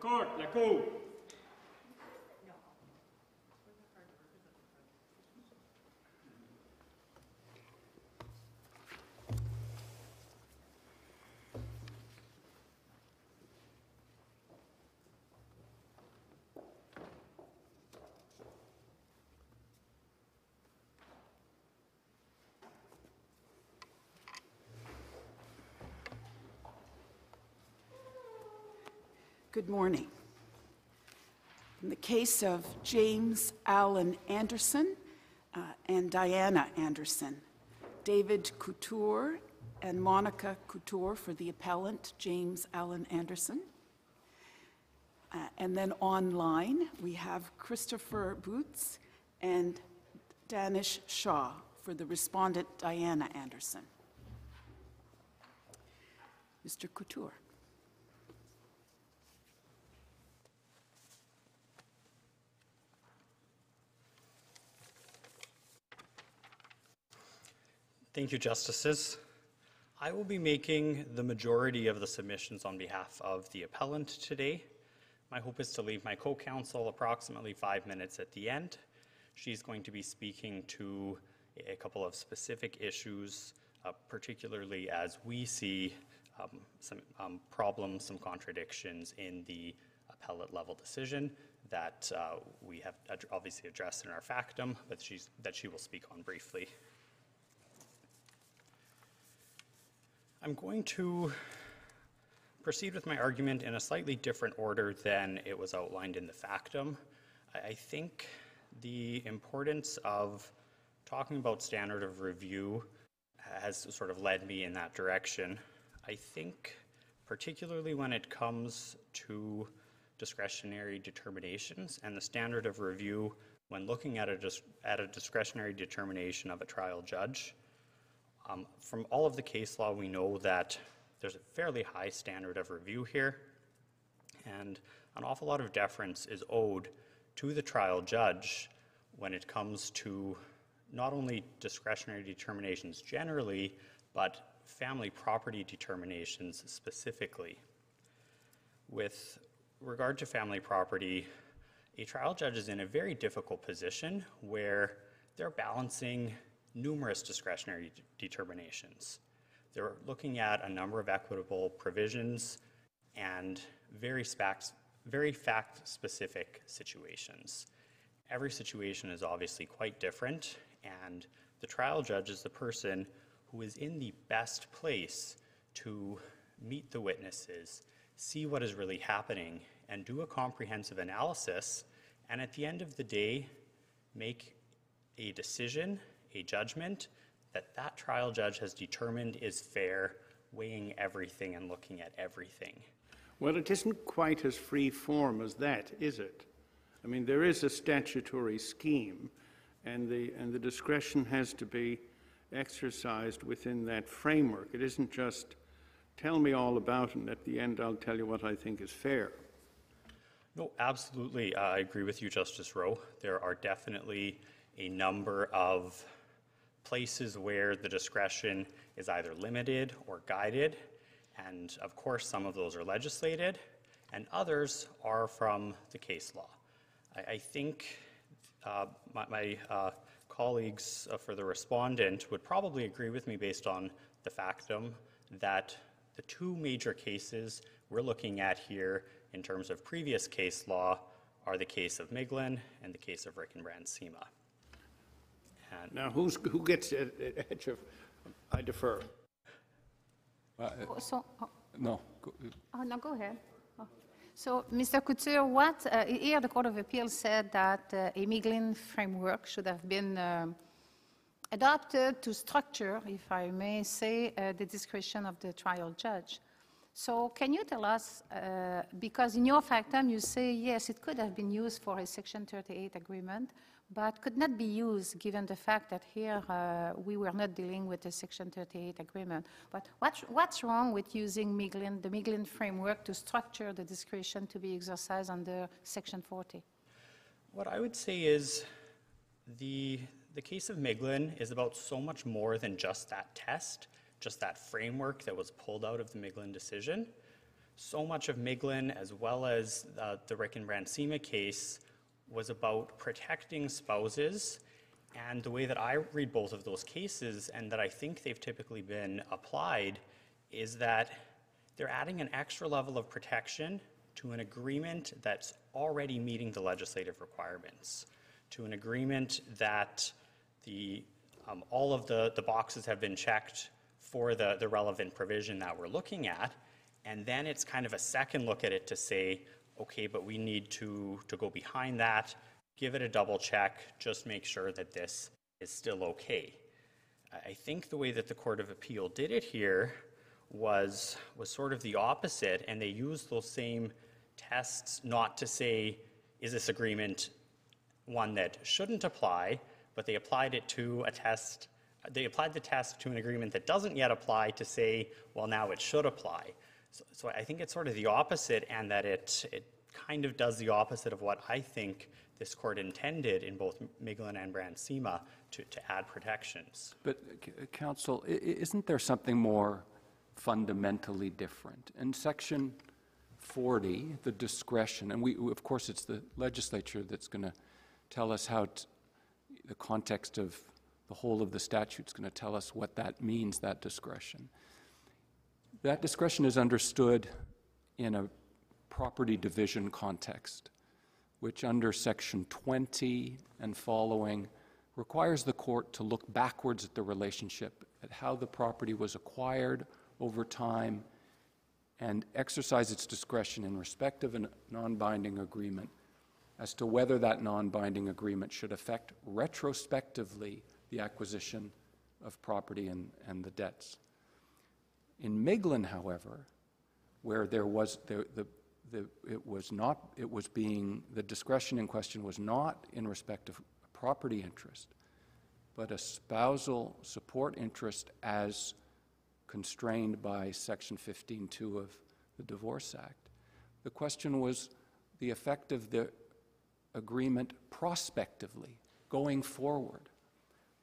court, la cour. Good morning. In the case of James Allen Anderson uh, and Diana Anderson, David Couture and Monica Couture for the appellant, James Allen Anderson. Uh, and then online, we have Christopher Boots and Danish Shaw for the respondent, Diana Anderson. Mr. Couture. Thank you, Justices. I will be making the majority of the submissions on behalf of the appellant today. My hope is to leave my co-counsel approximately five minutes at the end. She's going to be speaking to a couple of specific issues, uh, particularly as we see um, some um, problems, some contradictions in the appellate level decision that uh, we have ad- obviously addressed in our factum, but she's, that she will speak on briefly. I'm going to proceed with my argument in a slightly different order than it was outlined in the factum. I think the importance of talking about standard of review has sort of led me in that direction. I think, particularly when it comes to discretionary determinations and the standard of review when looking at a, dis- at a discretionary determination of a trial judge, um, From all of the case law, we know that there's a fairly high standard of review here, and an awful lot of deference is owed to the trial judge when it comes to not only discretionary determinations generally, but family property determinations specifically. With regard to family property, a trial judge is in a very difficult position where they're balancing numerous discretionary determinations. They're looking at a number of equitable provisions and very fact, very fact-specific situations. Every situation is obviously quite different, and the trial judge is the person who is in the best place to meet the witnesses, see what is really happening, and do a comprehensive analysis, and at the end of the day, make a decision, a judgment that that trial judge has determined is fair, weighing everything and looking at everything. Well, it isn't quite as free form as that, is it? I mean, there is a statutory scheme, and the, and the discretion has to be exercised within that framework. It isn't just tell me all about it, and at the end I'll tell you what I think is fair. No, absolutely. Uh, I agree with you, Justice Rowe. There are definitely a number of places where the discretion is either limited or guided. And of course, some of those are legislated, and others are from the case law. I, I think uh, my, my uh, colleagues uh, for the respondent would probably agree with me based on the factum that the two major cases we're looking at here in terms of previous case law are the case of Miglin and the case of Rick and Now, who's, who gets it? edge of- I defer. Oh, So, oh, No, go- oh, no, go ahead. Oh. So, Mr. Couture, what, uh, here the Court of Appeal said that uh, a Miglin framework should have been um, adopted to structure, if I may say, uh, the discretion of the trial judge. So can you tell us, uh, because in your factum you say, yes, it could have been used for a Section 38 agreement, but could not be used given the fact that here uh, we were not dealing with the Section 38 agreement. But what's, what's wrong with using Miglin, the Miglin framework to structure the discretion to be exercised under Section 40? What I would say is the, the case of Miglin is about so much more than just that test, just that framework that was pulled out of the Miglin decision. so much of Miglin, as well as uh, the Rick and Brandsema case, was about protecting spouses. And the way that I read both of those cases, and that I think they've typically been applied, is that they're adding an extra level of protection to an agreement that's already meeting the legislative requirements, to an agreement that the, um, all of the, the boxes have been checked for the, the relevant provision that we're looking at. And then it's kind of a second look at it to say, okay, but we need to, to go behind that, give it a double check, just make sure that this is still okay. I- think the way that the Court of Appeal did it here was, was sort of the opposite, and they used those same tests not to say, is this agreement one that shouldn't apply, but they applied it to a test, they applied the test to an agreement that doesn't yet apply to say, well, now it should apply. So, I think it's sort of the opposite, and that it, it kind of does the opposite of what I think this court intended in both Miglin and Brandsema to, to add protections. But, uh, counsel, isn't there something more fundamentally different? In section 40, the discretion, and we, of course, it's the legislature that's going to tell us how, t- the context of the whole of the statute is going to tell us what that means, that discretion. That discretion is understood in a property division context, which under section 20 and following requires the court to look backwards at the relationship, at how the property was acquired over time, and exercise its discretion in respect of a non-binding agreement as to whether that non-binding agreement should affect retrospectively the acquisition of property and, and the debts. In Miglin, however, where there was, there, the, the, it was not, it was being, the discretion in question was not in respect of property interest, but a spousal support interest as constrained by Section 15.2 of the Divorce Act. The question was the effect of the agreement prospectively, going forward.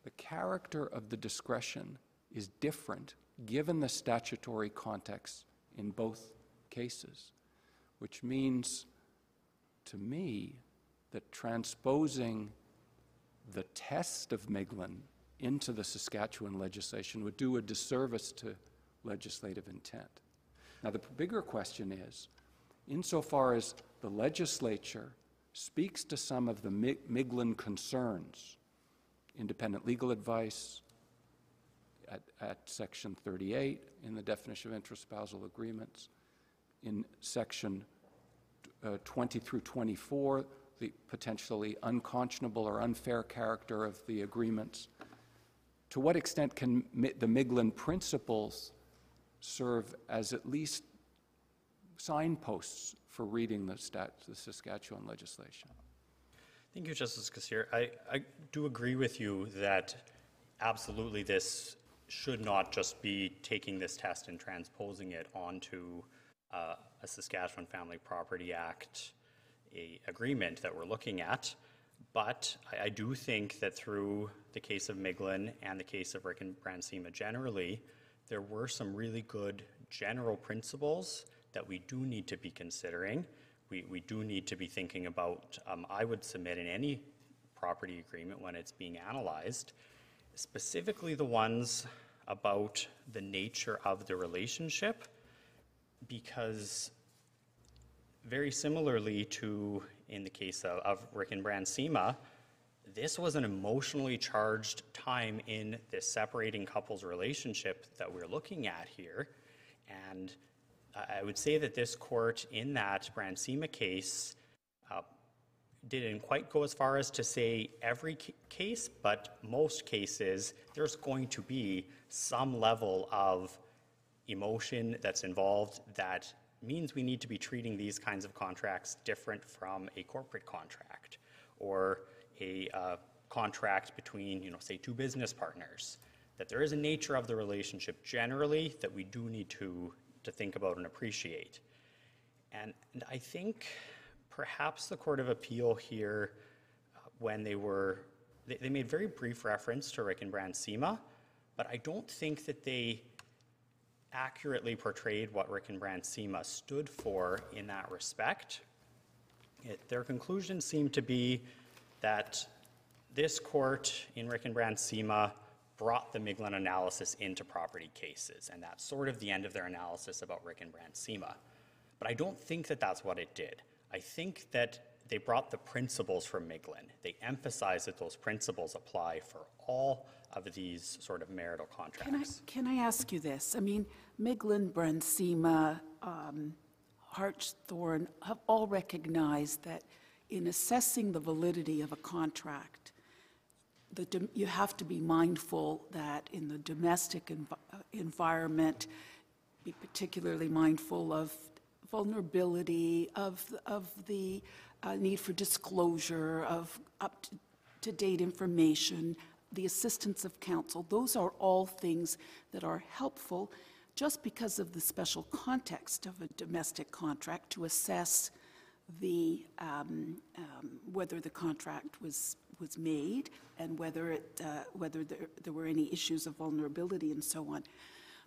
The character of the discretion is different given the statutory context in both cases, which means to me that transposing the test of Miglin into the Saskatchewan legislation would do a disservice to legislative intent. Now, the bigger question is insofar as the legislature speaks to some of the Miglin concerns, independent legal advice at, at section 38 in the definition of interspousal agreements, in section uh, 20 through 24, the potentially unconscionable or unfair character of the agreements. To what extent can Mi- the Miglin principles serve as at least signposts for reading the stat, the Saskatchewan legislation? Thank you, Justice Kasirer. I, I do agree with you that absolutely this should not just be taking this test and transposing it onto uh, a Saskatchewan Family Property Act a agreement that we're looking at. But I, I do think that through the case of Miglin and the case of Rick and Brandsema generally, there were some really good general principles that we do need to be considering. We, we do need to be thinking about, um, I would submit in any property agreement when it's being analyzed, specifically the ones about the nature of the relationship, because very similarly to in the case of, of Rick and Brandsema, this was an emotionally charged time in this separating couples relationship that we're looking at here. And I would say that this court in that Brandsema case uh, didn't quite go as far as to say every case, but most cases, there's going to be some level of emotion that's involved that means we need to be treating these kinds of contracts different from a corporate contract or a uh, contract between, you know, say, two business partners. That there is a nature of the relationship generally that we do need to, to think about and appreciate. And, and I think perhaps the Court of Appeal here, uh, when they were, they, they made very brief reference to Rick and Brandsema, but I don't think that they accurately portrayed what Rick and Brandsema stood for in that respect. It, their conclusion seemed to be that this court in Rick and Brandsema brought the Miglin analysis into property cases, and that's sort of the end of their analysis about Rick and Brand SEMA. But I don't think that that's what it did. I think that they brought the principles from Miglin. They emphasized that those principles apply for all of these sort of marital contracts. Can I, can I ask you this? I mean, Miglin, Brandsema, um, Hartshorne have all recognized that in assessing the validity of a contract, the, you have to be mindful that in the domestic env- uh, environment, be particularly mindful of vulnerability, of, of the uh, need for disclosure, of up-to-date information, the assistance of counsel. Those are all things that are helpful just because of the special context of a domestic contract to assess the, um, um, whether the contract was, was made and whether it, uh, whether there, there were any issues of vulnerability and so on.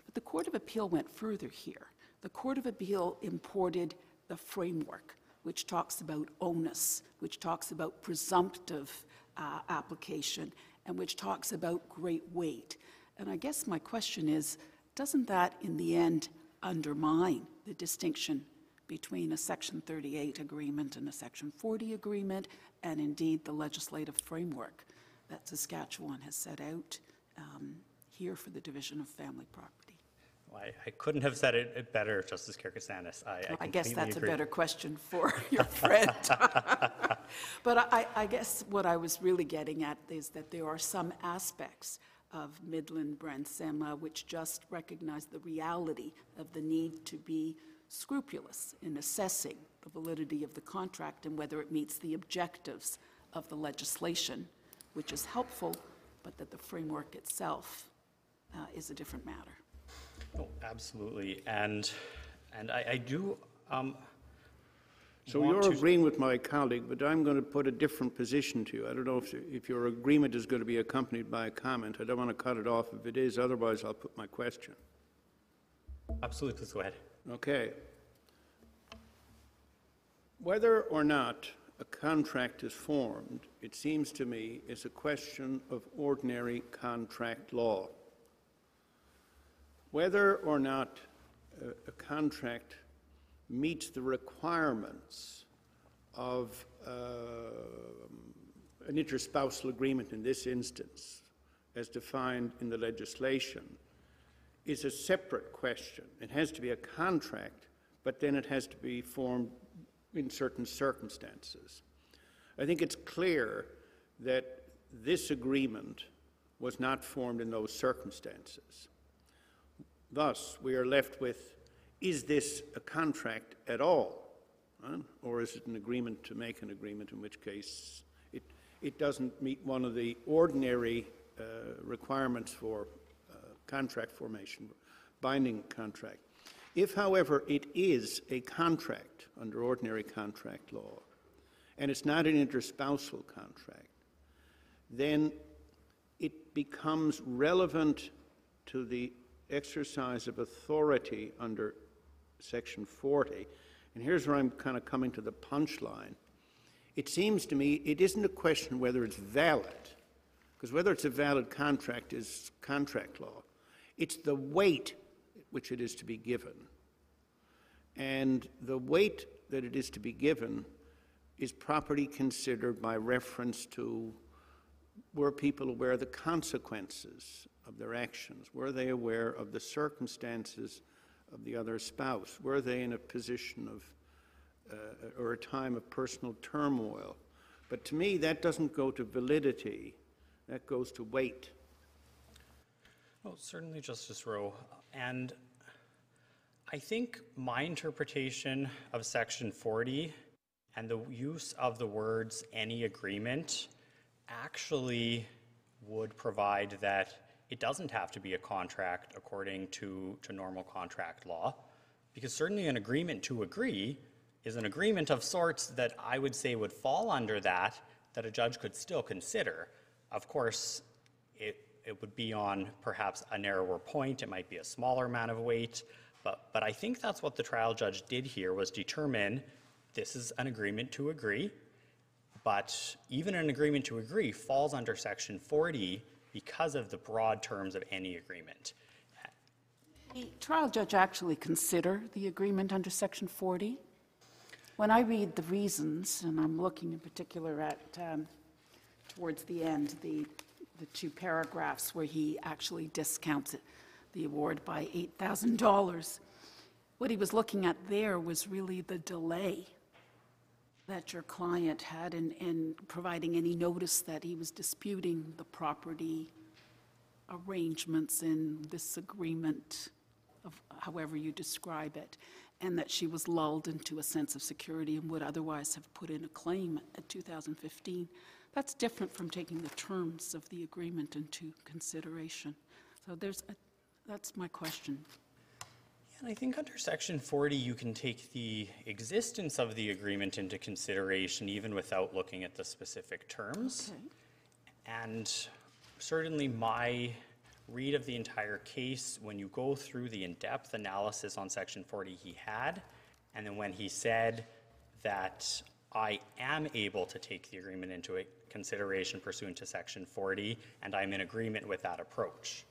But the Court of Appeal went further here. The Court of Appeal imported the framework, which talks about onus, which talks about presumptive uh, application, and which talks about great weight. And I guess my question is, doesn't that in the end undermine the distinction between a Section 38 agreement and a Section 40 agreement, and indeed the legislative framework that Saskatchewan has set out um, here for the division of family property? Well, I, I couldn't have said it it better, Justice Karakatsanis. I, I I guess completely that's a agree. better question for your friend. But I, I guess what I was really getting at is that there are some aspects of Miglin and Brandsema which just recognize the reality of the need to be scrupulous in assessing the validity of the contract and whether it meets the objectives of the legislation, which is helpful, but that the framework itself uh, is a different matter. Oh, Absolutely, and, and I, I do, um, So you're to- agreeing with my colleague, but I'm going to put a different position to you. I don't know if, if your agreement is going to be accompanied by a comment. I don't want to cut it off if it is, otherwise I'll put my question. absolutely, please go ahead. Okay. Whether or not a contract is formed, it seems to me, is a question of ordinary contract law. Whether or not a, a contract meets the requirements of um, an interspousal agreement in this instance, as defined in the legislation, is a separate question. It has to be a contract, but then it has to be formed in certain circumstances. I think it's clear that this agreement was not formed in those circumstances. Thus, we are left with, is this a contract at all? Or is it an agreement to make an agreement, in which case it, it doesn't meet one of the ordinary uh, requirements for uh, contract formation, binding contract. If, however, it is a contract under ordinary contract law, and it's not an interspousal contract, then it becomes relevant to the exercise of authority under Section 40. And here's where I'm kind of coming to the punchline. It seems to me it isn't a question whether it's valid, because whether it's a valid contract is contract law. It's the weight which it is to be given. And the weight that it is to be given is properly considered by reference to were people aware of the consequences of their actions? Were they aware of the circumstances of the other spouse? Were they in a position of, uh, or a time of personal turmoil? But to me, that doesn't go to validity, that goes to weight. Well, certainly, Justice Rowe. And I think my interpretation of Section 40 and the use of the words "any agreement" actually would provide that it doesn't have to be a contract according to, to normal contract law, because certainly an agreement to agree is an agreement of sorts that I would say would fall under that, that a judge could still consider. Of course, it, it would be on perhaps a narrower point, it might be a smaller amount of weight, but, but I think that's what the trial judge did here, was determine this is an agreement to agree, but even an agreement to agree falls under section 40 because of the broad terms of any agreement. The trial judge actually consider the agreement under Section 40? When I read the reasons, and I'm looking in particular at, um, towards the end, the, the two paragraphs where he actually discounts it, the award by $8,000, what he was looking at there was really the delay that your client had in, in providing any notice that he was disputing the property arrangements in this agreement, of however you describe it, and that she was lulled into a sense of security and would otherwise have put in a claim at 2015. That's different from taking the terms of the agreement into consideration. So there's, a- that's my question. And I think under section 40, you can take the existence of the agreement into consideration even without looking at the specific terms. Okay. And certainly my read of the entire case, when you go through the in-depth analysis on section 40 he had, and then when he said that I am able to take the agreement into consideration pursuant to section 40, and I'm in agreement with that approach.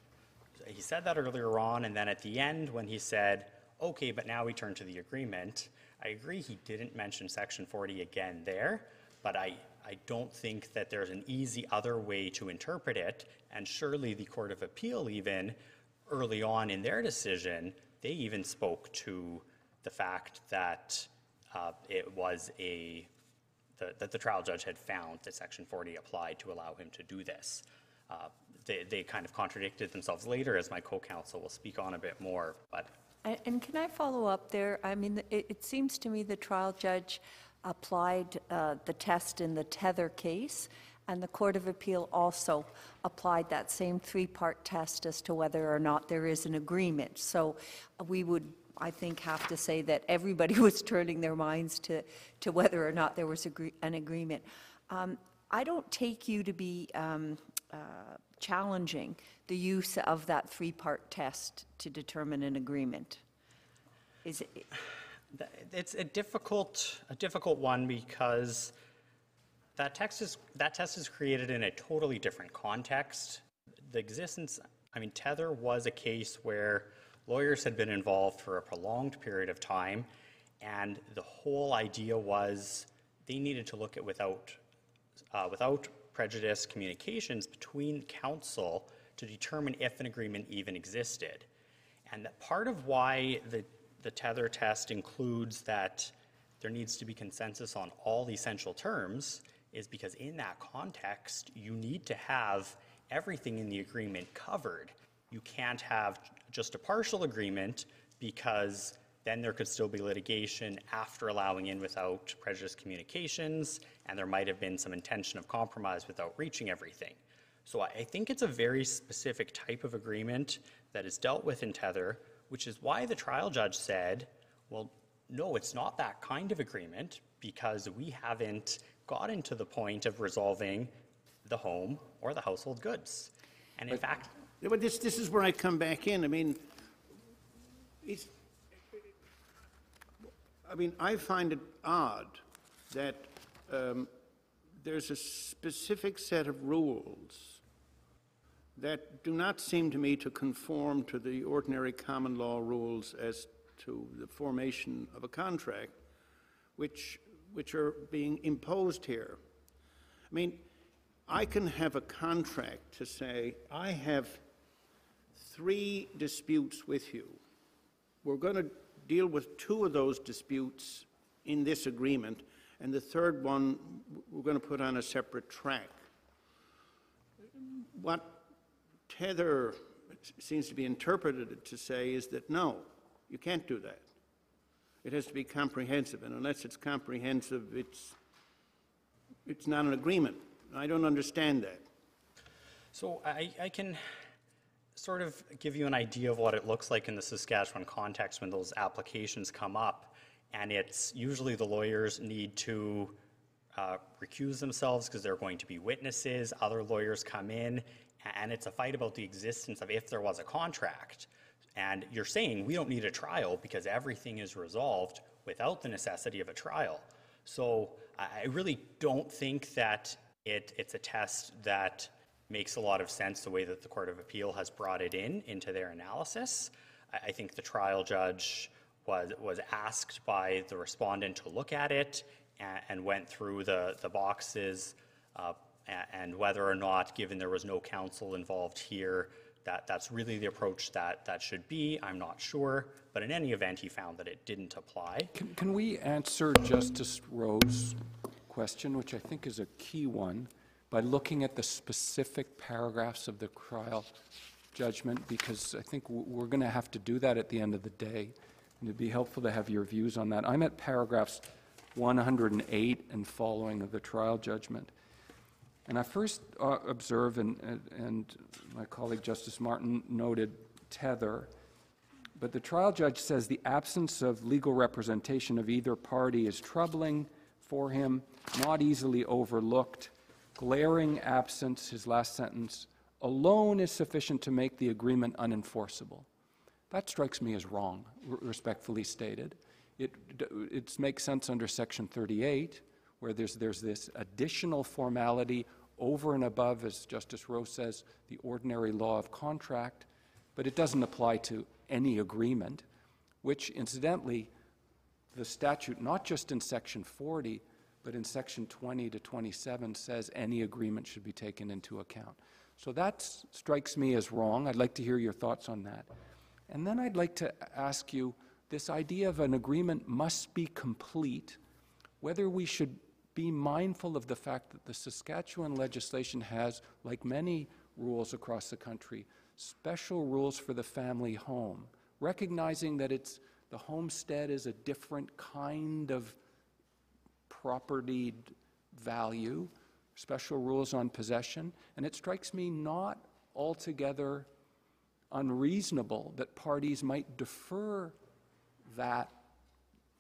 He said that earlier on, and then at the end, when he said, okay, but now we turn to the agreement, I agree he didn't mention section 40 again there, but I, I don't think that there's an easy other way to interpret it, and surely the Court of Appeal even, early on in their decision, they even spoke to the fact that uh, it was a, the- that the trial judge had found that section 40 applied to allow him to do this. Uh, They, they kind of contradicted themselves later, as my co-counsel will speak on a bit more, but And can I follow up there? I mean, it, it seems to me the trial judge applied uh, the test in the Tether case, and the Court of Appeal also applied that same three-part test as to whether or not there is an agreement. So uh, we would, I think, have to say that everybody was turning their minds to, to whether or not there was agree- an agreement. Um, I don't take you to be um, uh, challenging the use of that three-part test to determine an agreement. Is it, it's a difficult, a difficult one because that text is, that test is created in a totally different context. The existence, I mean, Tether was a case where lawyers had been involved for a prolonged period of time, and the whole idea was they needed to look at without, uh, without prejudice communications between counsel to determine if an agreement even existed. And that part of why the, the tether test includes that there needs to be consensus on all the essential terms is because in that context, you need to have everything in the agreement covered. You can't have just a partial agreement because then there could still be litigation after allowing in without prejudice communications, and there might have been some intention of compromise without reaching everything. So I think it's a very specific type of agreement that is dealt with in Tether, which is why the trial judge said, well, no, it's not that kind of agreement because we haven't gotten to the point of resolving the home or the household goods. And in fact, But this, this is where I come back in. I mean, it's, I mean, I find it odd that um, there's a specific set of rules that do not seem to me to conform to the ordinary common law rules as to the formation of a contract, which, which are being imposed here. I mean, I can have a contract to say, I have three disputes with you. We're going to deal with two of those disputes in this agreement, and the third one, we're going to put on a separate track. What Tether seems to be interpreted to say is that, no, you can't do that. It has to be comprehensive, and unless it's comprehensive, it's, it's not an agreement. I don't understand that. So I, I can sort of give you an idea of what it looks like in the Saskatchewan context when those applications come up. And it's usually the lawyers need to uh, recuse themselves because they're going to be witnesses. Other lawyers come in and it's a fight about the existence of if there was a contract. And you're saying we don't need a trial because everything is resolved without the necessity of a trial. So I really don't think that it, it's a test that makes a lot of sense the way that the Court of Appeal has brought it in into their analysis. I, I think the trial judge was, was asked by the respondent to look at it and, and went through the, the boxes uh, and whether or not, given there was no counsel involved here, that, that's really the approach that, that should be. I'm not sure. But in any event, he found that it didn't apply. Can, can we answer Justice Rowe's question, which I think is a key one, by looking at the specific paragraphs of the trial judgment? Because I think we're going to have to do that at the end of the day. And it'd be helpful to have your views on that. I'm at paragraphs 108 and following of the trial judgment. And I first uh, observe, and, and- and my colleague Justice Martin noted tether, but the trial judge says the absence of legal representation of either party is troubling for him, not easily overlooked. Glaring absence, his last sentence, alone is sufficient to make the agreement unenforceable. That strikes me as wrong, respectfully stated. It, it makes sense under Section 38, where there's, there's this additional formality over and above, as Justice Rowe says, the ordinary law of contract, but it doesn't apply to any agreement, which incidentally, the statute, not just in Section 40, but in Section 20 to 27, says any agreement should be taken into account. So that strikes me as wrong. I'd like to hear your thoughts on that. And then I'd like to ask you this idea of an agreement must be complete, whether we should be mindful of the fact that the Saskatchewan legislation has, like many rules across the country, special rules for the family home, recognizing that it's the homestead is a different kind of property value, special rules on possession, and it strikes me not altogether unreasonable that parties might defer that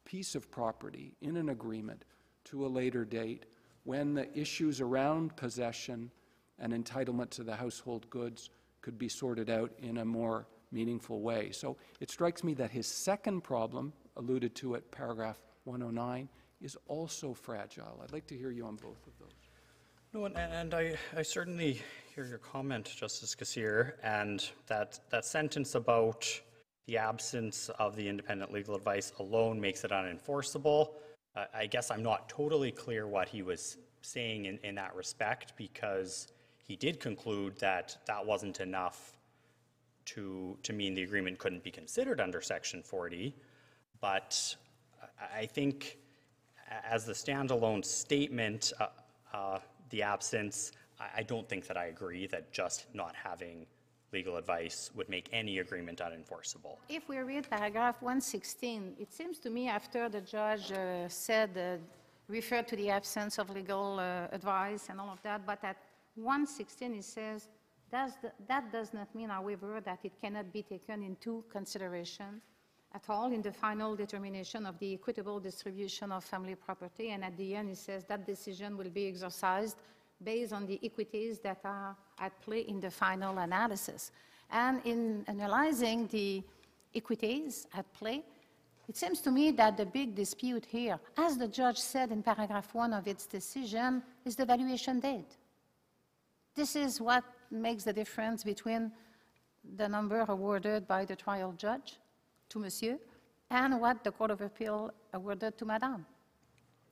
piece of property in an agreement to a later date when the issues around possession and entitlement to the household goods could be sorted out in a more meaningful way. So it strikes me that his second problem, alluded to at paragraph 109, is also fragile. I'd like to hear you on both of those. No, and, and I, I certainly hear your comment, Justice Kasirer, and that, that sentence about the absence of the independent legal advice alone makes it unenforceable. Uh, I guess I'm not totally clear what he was saying in, in that respect because he did conclude that that wasn't enough to, to mean the agreement couldn't be considered under Section 40. But I- think as the standalone statement, uh, uh, the absence, I, I don't think that I agree that just not having legal advice would make any agreement unenforceable. If we read paragraph 116, it seems to me after the judge uh, said, uh, referred to the absence of legal uh, advice and all of that, but at 116 he says, does the- that does not mean, however, that it cannot be taken into consideration at all in the final determination of the equitable distribution of family property. And at the end, he says that decision will be exercised based on the equities that are at play in the final analysis. And in analyzing the equities at play, it seems to me that the big dispute here, as the judge said in paragraph one of its decision, is the valuation date. This is what makes the difference between the number awarded by the trial judge to monsieur and what the Court of Appeal awarded to madame.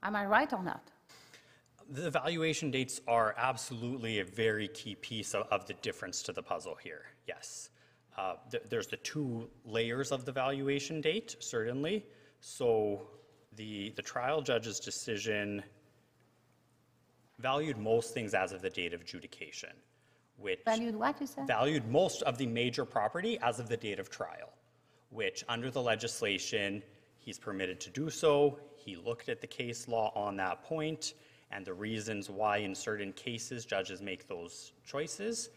Am I right or not? The valuation dates are absolutely a very key piece of, of the difference to the puzzle here, yes. Uh, th- there's the two layers of the valuation date, certainly. So the, the trial judge's decision valued most things as of the date of adjudication, which Valued what, you said? valued most of the major property as of the date of trial, which under the legislation, he's permitted to do so. He looked at the case law on that point and the reasons why in certain cases judges make those choices.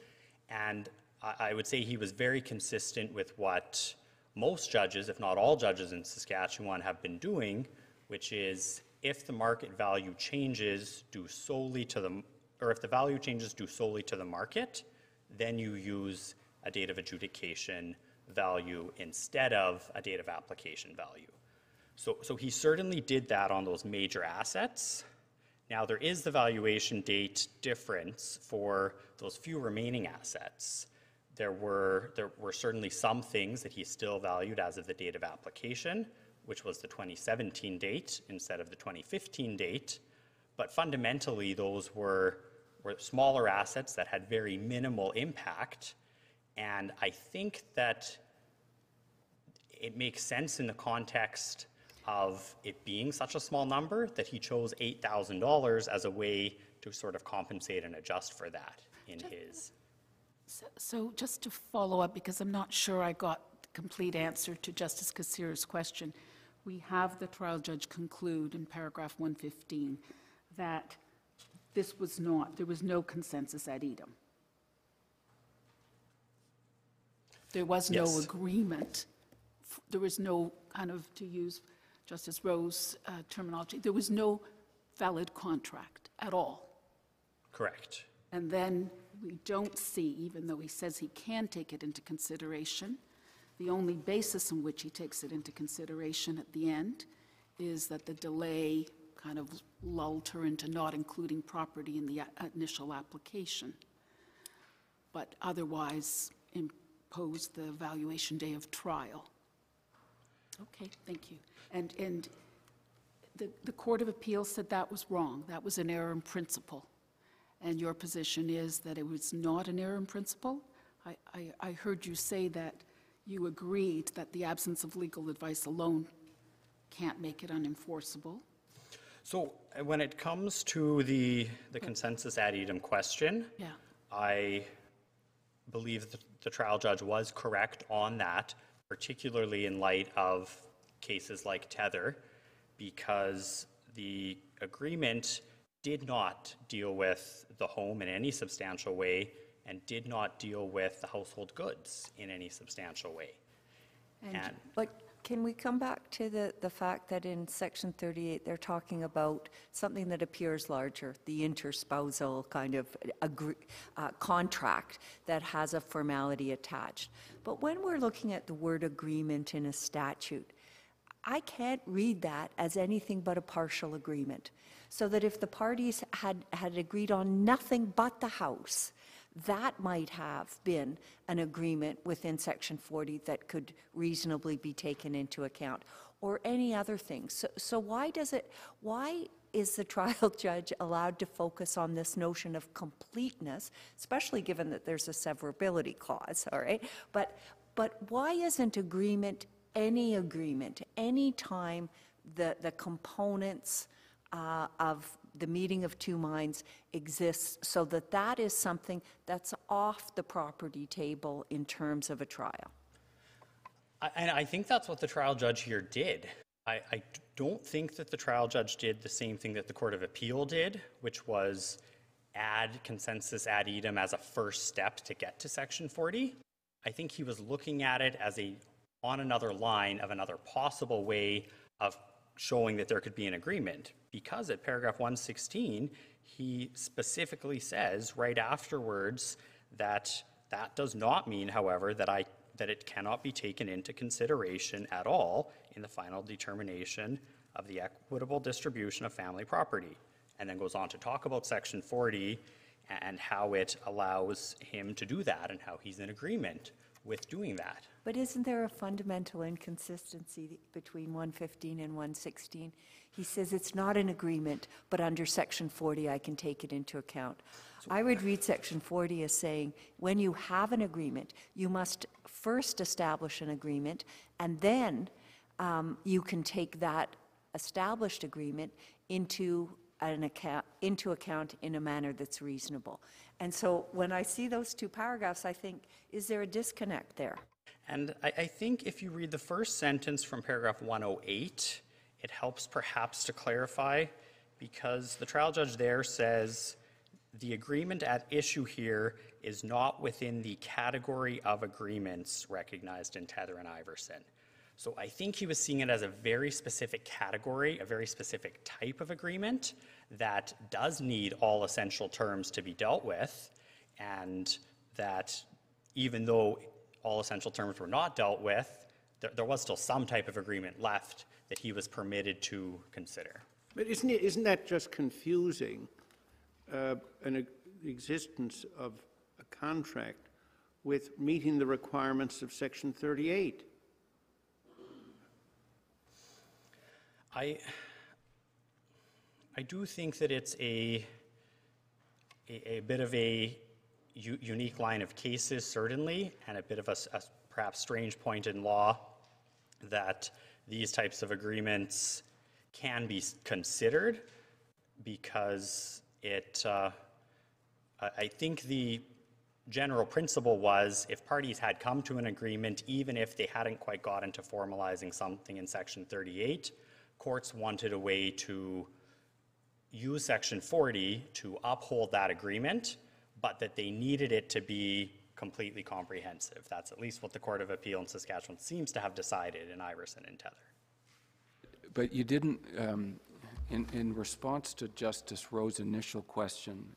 And I, I would say he was very consistent with what most judges, if not all judges in Saskatchewan have been doing, which is if the market value changes due solely to the, or if the value changes due solely to the market, then you use a date of adjudication value instead of a date of application value. So, so he certainly did that on those major assets. Now, there is the valuation date difference for those few remaining assets. There were, there were certainly some things that he still valued as of the date of application, which was the 2017 date instead of the 2015 date. But fundamentally, those were, were smaller assets that had very minimal impact. And I think that it makes sense in the context of it being such a small number that he chose $8,000 as a way to sort of compensate and adjust for that in his. So- So just to follow up, because I'm not sure I got the complete answer to Justice Kasirer's question, we have the trial judge conclude in paragraph 115 that this was not, there was no consensus ad idem. There was no Yes. agreement, f- there was no kind of, to use Justice Rowe's uh, terminology, there was no valid contract at all. Correct. And then we don't see, even though he says he can take it into consideration, the only basis on which he takes it into consideration at the end is that the delay kind of lulled her into not including property in the a- initial application, but otherwise imposed the valuation day of trial. Okay, thank you. And, and the, the Court of Appeal said that was wrong, that was an error in principle. And your position is that it was not an error in principle? I, I, I heard you say that you agreed that the absence of legal advice alone can't make it unenforceable. So uh, when it comes to the, the consensus ad idem question, Yeah. I believe that the trial judge was correct on that, particularly in light of cases like Tether, because the agreement did not deal with the home in any substantial way and did not deal with the household goods in any substantial way. And But can we come back to the, the fact that in section 38, they're talking about something that appears larger, the interspousal kind of agree, uh, contract that has a formality attached. But when we're looking at the word agreement in a statute, I can't read that as anything but a partial agreement. So that if the parties had, had agreed on nothing but the house, that might have been an agreement within Section 40 that could reasonably be taken into account, or any other thing. So, so why does it, why is the trial judge allowed to focus on this notion of completeness, especially given that there's a severability clause, all right? But, but why isn't agreement any agreement, any time the, the components uh, of the meeting of two minds exists, so that that is something that's off the property table in terms of a trial? I- And I think that's what the trial judge here did. I, I don't think that the trial judge did the same thing that the Court of Appeal did, which was add consensus ad idem as a first step to get to Section 40. I think he was looking at it as a, on another line of another possible way of showing that there could be an agreement. Because at paragraph 116, he specifically says right afterwards that that does not mean, however, that I, that it cannot be taken into consideration at all in the final determination of the equitable distribution of family property. And then goes on to talk about section 40 and how it allows him to do that and how he's in agreement with doing that. But isn't there a fundamental inconsistency between 115 and 116? He says it's not an agreement, but under Section 40, I can take it into account. I would read Section 40 as saying, when you have an agreement, you must first establish an agreement, and then um, you can take that established agreement into an account, into account in a manner that's reasonable. And so when I see those two paragraphs, I think, is there a disconnect there? And I, I think if you read the first sentence from paragraph 108, it helps perhaps to clarify because the trial judge there says the agreement at issue here is not within the category of agreements recognized in Tether and Iverson. So I think he was seeing it as a very specific category, a very specific type of agreement that does need all essential terms to be dealt with, and that even though all essential terms were not dealt with, there, there was still some type of agreement left that he was permitted to consider. But isn't it, isn't that just confusing, uh, an existence of a contract with meeting the requirements of section 38? I, I do think that it's a, a, a bit of a u- unique line of cases, certainly, and a bit of a perhaps strange point in law that these types of agreements can be considered because it, uh, I think the general principle was if parties had come to an agreement, even if they hadn't quite gotten to formalizing something in Section 38, courts wanted a way to use Section 40 to uphold that agreement, but that they needed it to be completely comprehensive. That's at least what the Court of Appeal in Saskatchewan seems to have decided in Iverson and Tether. But you didn't, um, in, in response to Justice Rowe's initial question,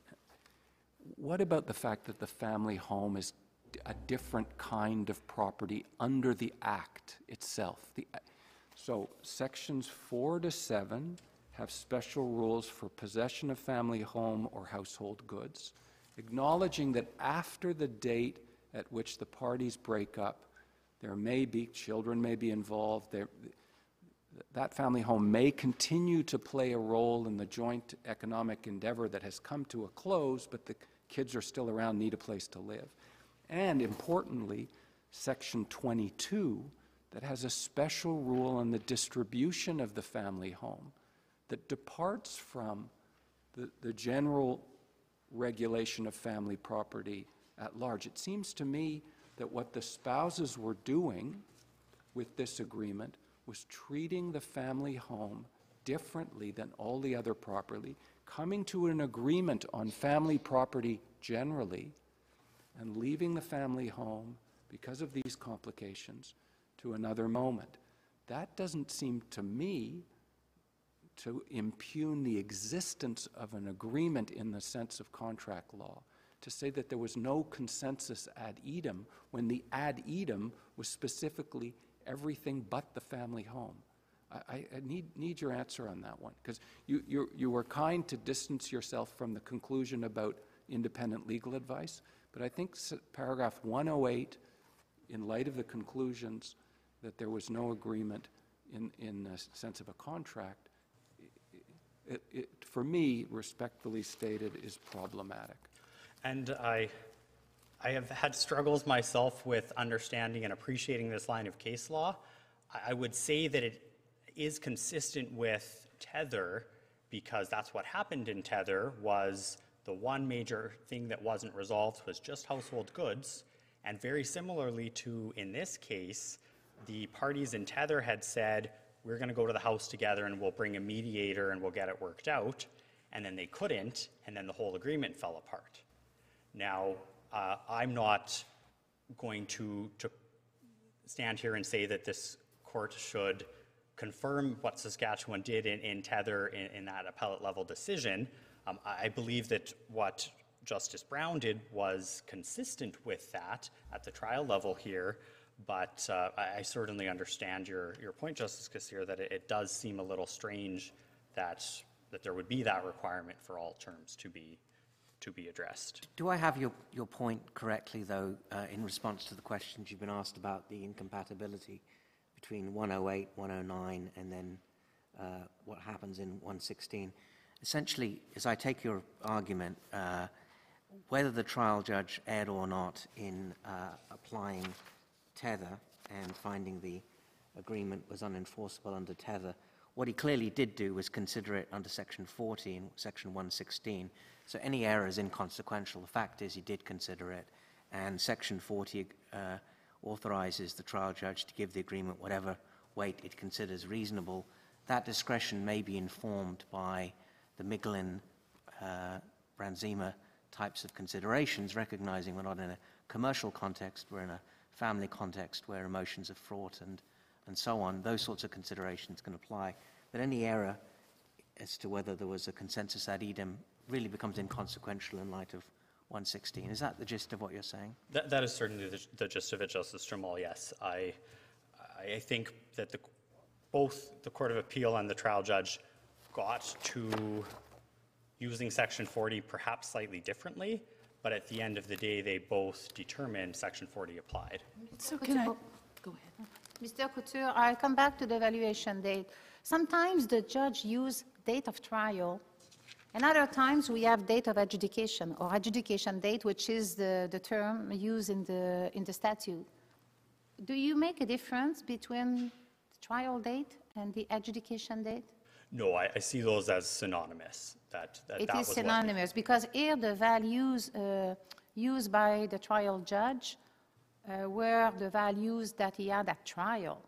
what about the fact that the family home is a different kind of property under the Act itself? The, so sections four to seven have special rules for possession of family home or household goods, acknowledging that after the date at which the parties break up, there may be, children may be involved, there, that family home may continue to play a role in the joint economic endeavor that has come to a close, but the kids are still around, need a place to live. And importantly, Section 22, that has a special rule on the distribution of the family home that departs from the, the general regulation of family property at large. It seems to me that what the spouses were doing with this agreement was treating the family home differently than all the other property, coming to an agreement on family property generally, and leaving the family home because of these complications to another moment. That doesn't seem to me to impugn the existence of an agreement in the sense of contract law, to say that there was no consensus ad idem when the ad idem was specifically everything but the family home. I, I, I need, need your answer on that one, because you, you, you were kind to distance yourself from the conclusion about independent legal advice, but I think paragraph 108, in light of the conclusions that there was no agreement in, in the sense of a contract, it, it, for me, respectfully stated, is problematic. And I, I have had struggles myself with understanding and appreciating this line of case law. I, I would say that it is consistent with Tether because that's what happened in Tether was the one major thing that wasn't resolved was just household goods. And very similarly to in this case, the parties in Tether had said, we're going to go to the house together and we'll bring a mediator and we'll get it worked out. And then they couldn't, and then the whole agreement fell apart. Now, uh, I'm not going to, to stand here and say that this court should confirm what Saskatchewan did in, in Tether in, in that appellate level decision. Um, I I believe that what Justice Brown did was consistent with that at the trial level here, but uh, I certainly understand your, your point, Justice Kasirer, that it, it does seem a little strange that, that there would be that requirement for all terms to be, to be addressed. Do I have your, your point correctly, though, uh, in response to the questions you've been asked about the incompatibility between 108, 109, and then uh, what happens in 116? Essentially, as I take your argument, uh, whether the trial judge erred or not in uh, applying tether and finding the agreement was unenforceable under tether, what he clearly did do was consider it under Section 40 and Section 116. So any error is inconsequential. The fact is he did consider it, and Section 40 uh, authorizes the trial judge to give the agreement whatever weight it considers reasonable. That discretion may be informed by the Miglin, uh, types of considerations, recognizing we're not in a commercial context, we're in a family context where emotions are fraught and, and so on. Those sorts of considerations can apply. But any error as to whether there was a consensus ad idem really becomes inconsequential in light of 116. Is that the gist of what you're saying? That, that is certainly the, the gist of it, Justice Jamal, yes. I, I think that the, both the Court of Appeal and the trial judge got to using Section 40 perhaps slightly differently, but at the end of the day, they both determined Section 40 applied. So can I, go ahead. Mr. Couture, I'll come back to the evaluation date. Sometimes the judge use date of trial, and other times we have date of adjudication or adjudication date, which is the, the term used in the, in the statute. Do you make a difference between the trial date and the adjudication date? No, I, I see those as synonymous, that, that It that is synonymous, because here the values uh, used by the trial judge uh, were the values that he had at trial,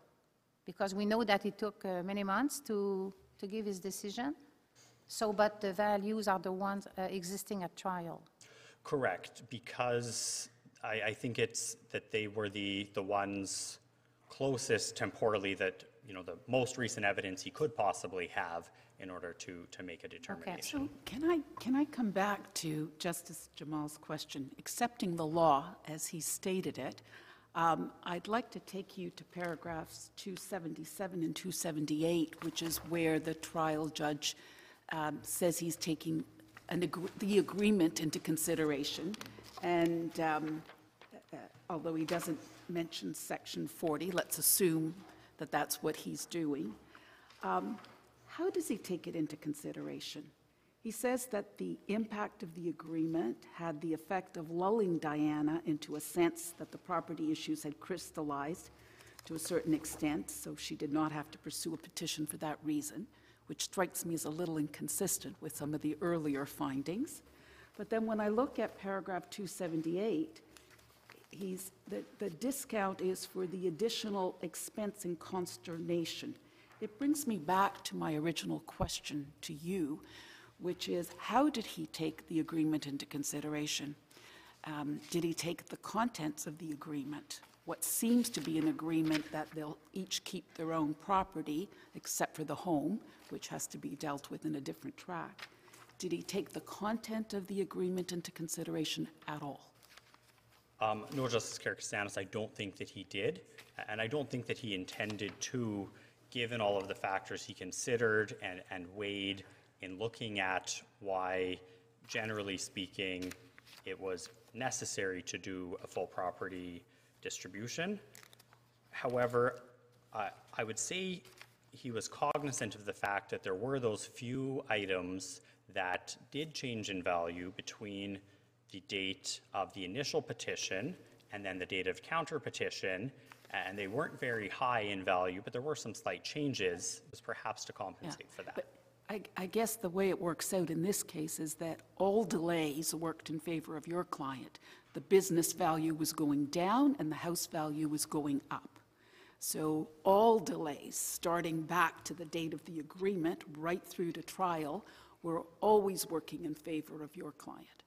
because we know that it took uh, many months to, to give his decision. So, but the values are the ones uh, existing at trial. Correct, because I, I think it's that they were the, the ones closest temporally that, you know, the most recent evidence he could possibly have in order to, to make a determination. Okay, So can I, can I come back to Justice Jamal's question? Accepting the law as he stated it, um, I'd like to take you to paragraphs 277 and 278, which is where the trial judge um, says he's taking an agr- the agreement into consideration. And um, uh, although he doesn't mention Section 40, let's assume that that's what he's doing. Um, How does he take it into consideration? He says that the impact of the agreement had the effect of lulling Diana into a sense that the property issues had crystallized to a certain extent, so she did not have to pursue a petition for that reason, which strikes me as a little inconsistent with some of the earlier findings. But then when I look at paragraph 278, he's, the, the discount is for the additional expense and consternation. It brings me back to my original question to you, which is, how did he take the agreement into consideration? Um, Did he take the contents of the agreement, what seems to be an agreement that they'll each keep their own property, except for the home, which has to be dealt with in a different track? Did he take the content of the agreement into consideration at all? Um, Justice Karakatsanis, I don't think that he did, and I don't think that he intended to, given all of the factors he considered and, and weighed in looking at why, generally speaking, it was necessary to do a full property distribution. However, I would say he was cognizant of the fact that there were those few items that did change in value between the date of the initial petition and then the date of counter petition, and they weren't very high in value, but there were some slight changes, was perhaps to compensate for that. But I, I guess the way it works out in this case is that all delays worked in favor of your client. The business value was going down and the house value was going up. So all delays, starting back to the date of the agreement, right through to trial, were always working in favor of your client.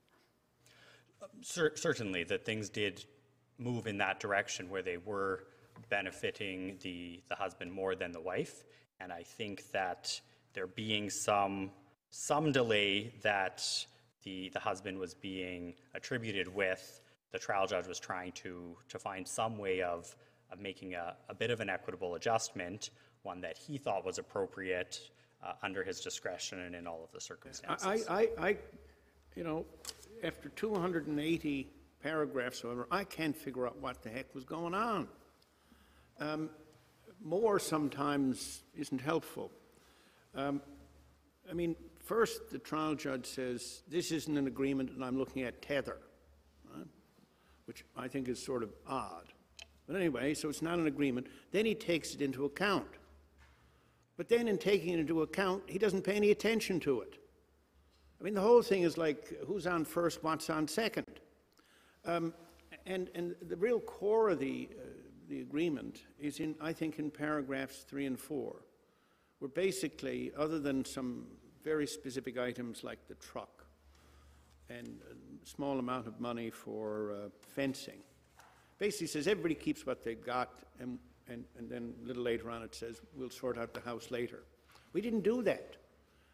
Cer- Certainly, that things did move in that direction where they were benefiting the, the husband more than the wife. And I think that there being some, some delay that the, the husband was being attributed with, the trial judge was trying to, to find some way of, of making a, a bit of an equitable adjustment, one that he thought was appropriate uh, under his discretion and in all of the circumstances. I, I, I, you know, after 280 paragraphs, however, I can't figure out what the heck was going on. Um, More sometimes isn't helpful. Um, I mean, first, the trial judge says, this isn't an agreement, and I'm looking at tether, right? which I think is sort of odd. But anyway, so it's not an agreement. Then he takes it into account. But then in taking it into account, he doesn't pay any attention to it. I mean, the whole thing is like who's on first, what's on second. Um, and, and the real core of the, uh, the agreement is in, I think, in paragraphs three and four, where basically, other than some very specific items like the truck and a small amount of money for uh, fencing, basically says everybody keeps what they've got, and, and, and then a little later on it says, we'll sort out the house later. We didn't do that.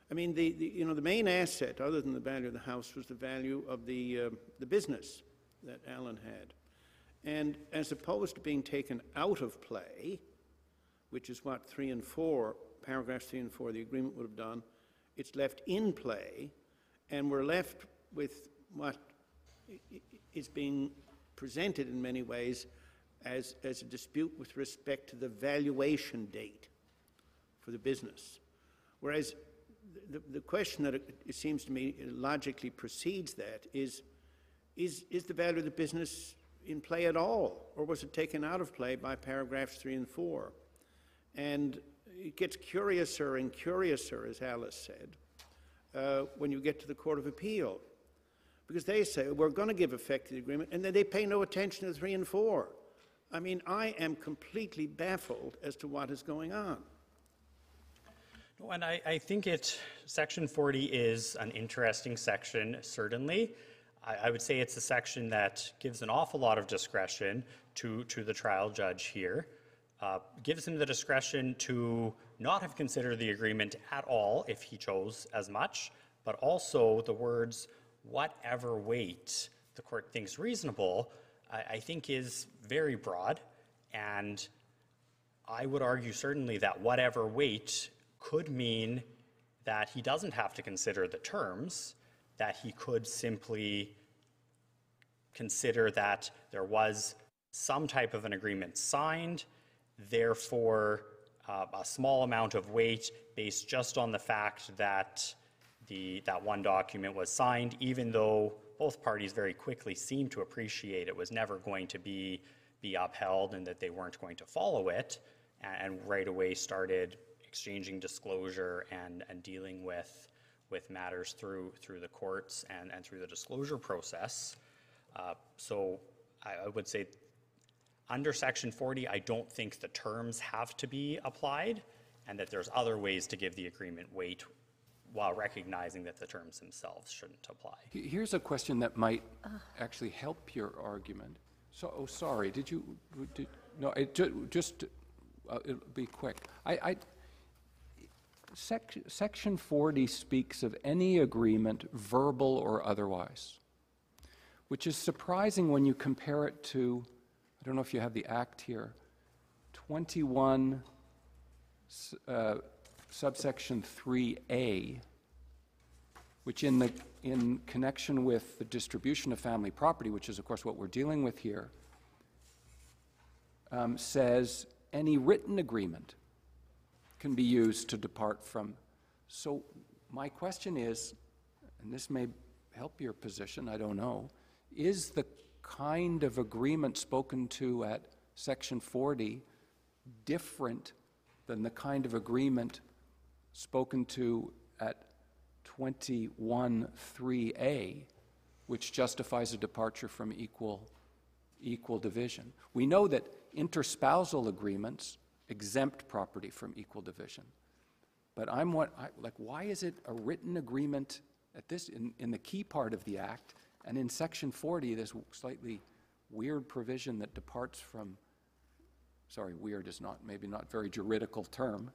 I mean, the, the, you know, the main asset, other than the value of the house, was the value of the, uh, the business that Alan had. And as opposed to being taken out of play, which is what three and four, paragraphs three and four of the agreement would have done, it's left in play, and we're left with what is being presented in many ways as, as a dispute with respect to the valuation date for the business. Whereas the, the question that it, seems to me logically precedes that is, is, is the value of the business in play at all? Or was it taken out of play by paragraphs three and four? And it gets curiouser and curiouser, as Alice said, uh, when you get to the Court of Appeal. Because they say, we're going to give effect to the agreement, and then they pay no attention to three and four. I mean, I am completely baffled as to what is going on. And I, I think it, section 40 is an interesting section, certainly. I, I would say it's a section that gives an awful lot of discretion to, to the trial judge here. Uh, gives him the discretion to not have considered the agreement at all if he chose as much, but also the words, whatever weight the court thinks reasonable, I, I think is very broad. And I would argue certainly that whatever weight could mean that he doesn't have to consider the terms, that he could simply consider that there was some type of an agreement signed, therefore, uh, a small amount of weight based just on the fact that the, that one document was signed, even though both parties very quickly seemed to appreciate it was never going to be, be upheld and that they weren't going to follow it, and, and right away started exchanging disclosure and, and dealing with, with matters through, through the courts and, and through the disclosure process. Uh, So I, I would say, under section 40, I don't think the terms have to be applied, and that there's other ways to give the agreement weight while recognizing that the terms themselves shouldn't apply. Here's a question that might actually help your argument. So, oh, sorry, did you, did, no, it, ju- just, uh, it'll be quick. I, I, sec, section 40 speaks of any agreement, verbal or otherwise, which is surprising when you compare it to, I don't know if you have the act here, 21 uh, subsection 3A, which in the, in connection with the distribution of family property, which is of course what we're dealing with here, um, says any written agreement can be used to depart from. So my question is, and this may help your position, I don't know, is the kind of agreement spoken to at section 40 different than the kind of agreement spoken to at 21-3A, which justifies a departure from equal, equal division. We know that interspousal agreements exempt property from equal division. But I'm what, I, like, why is it a written agreement at this, in, in the key part of the act, and in section 40, this slightly weird provision that departs from, sorry, weird is not, maybe not very juridical term,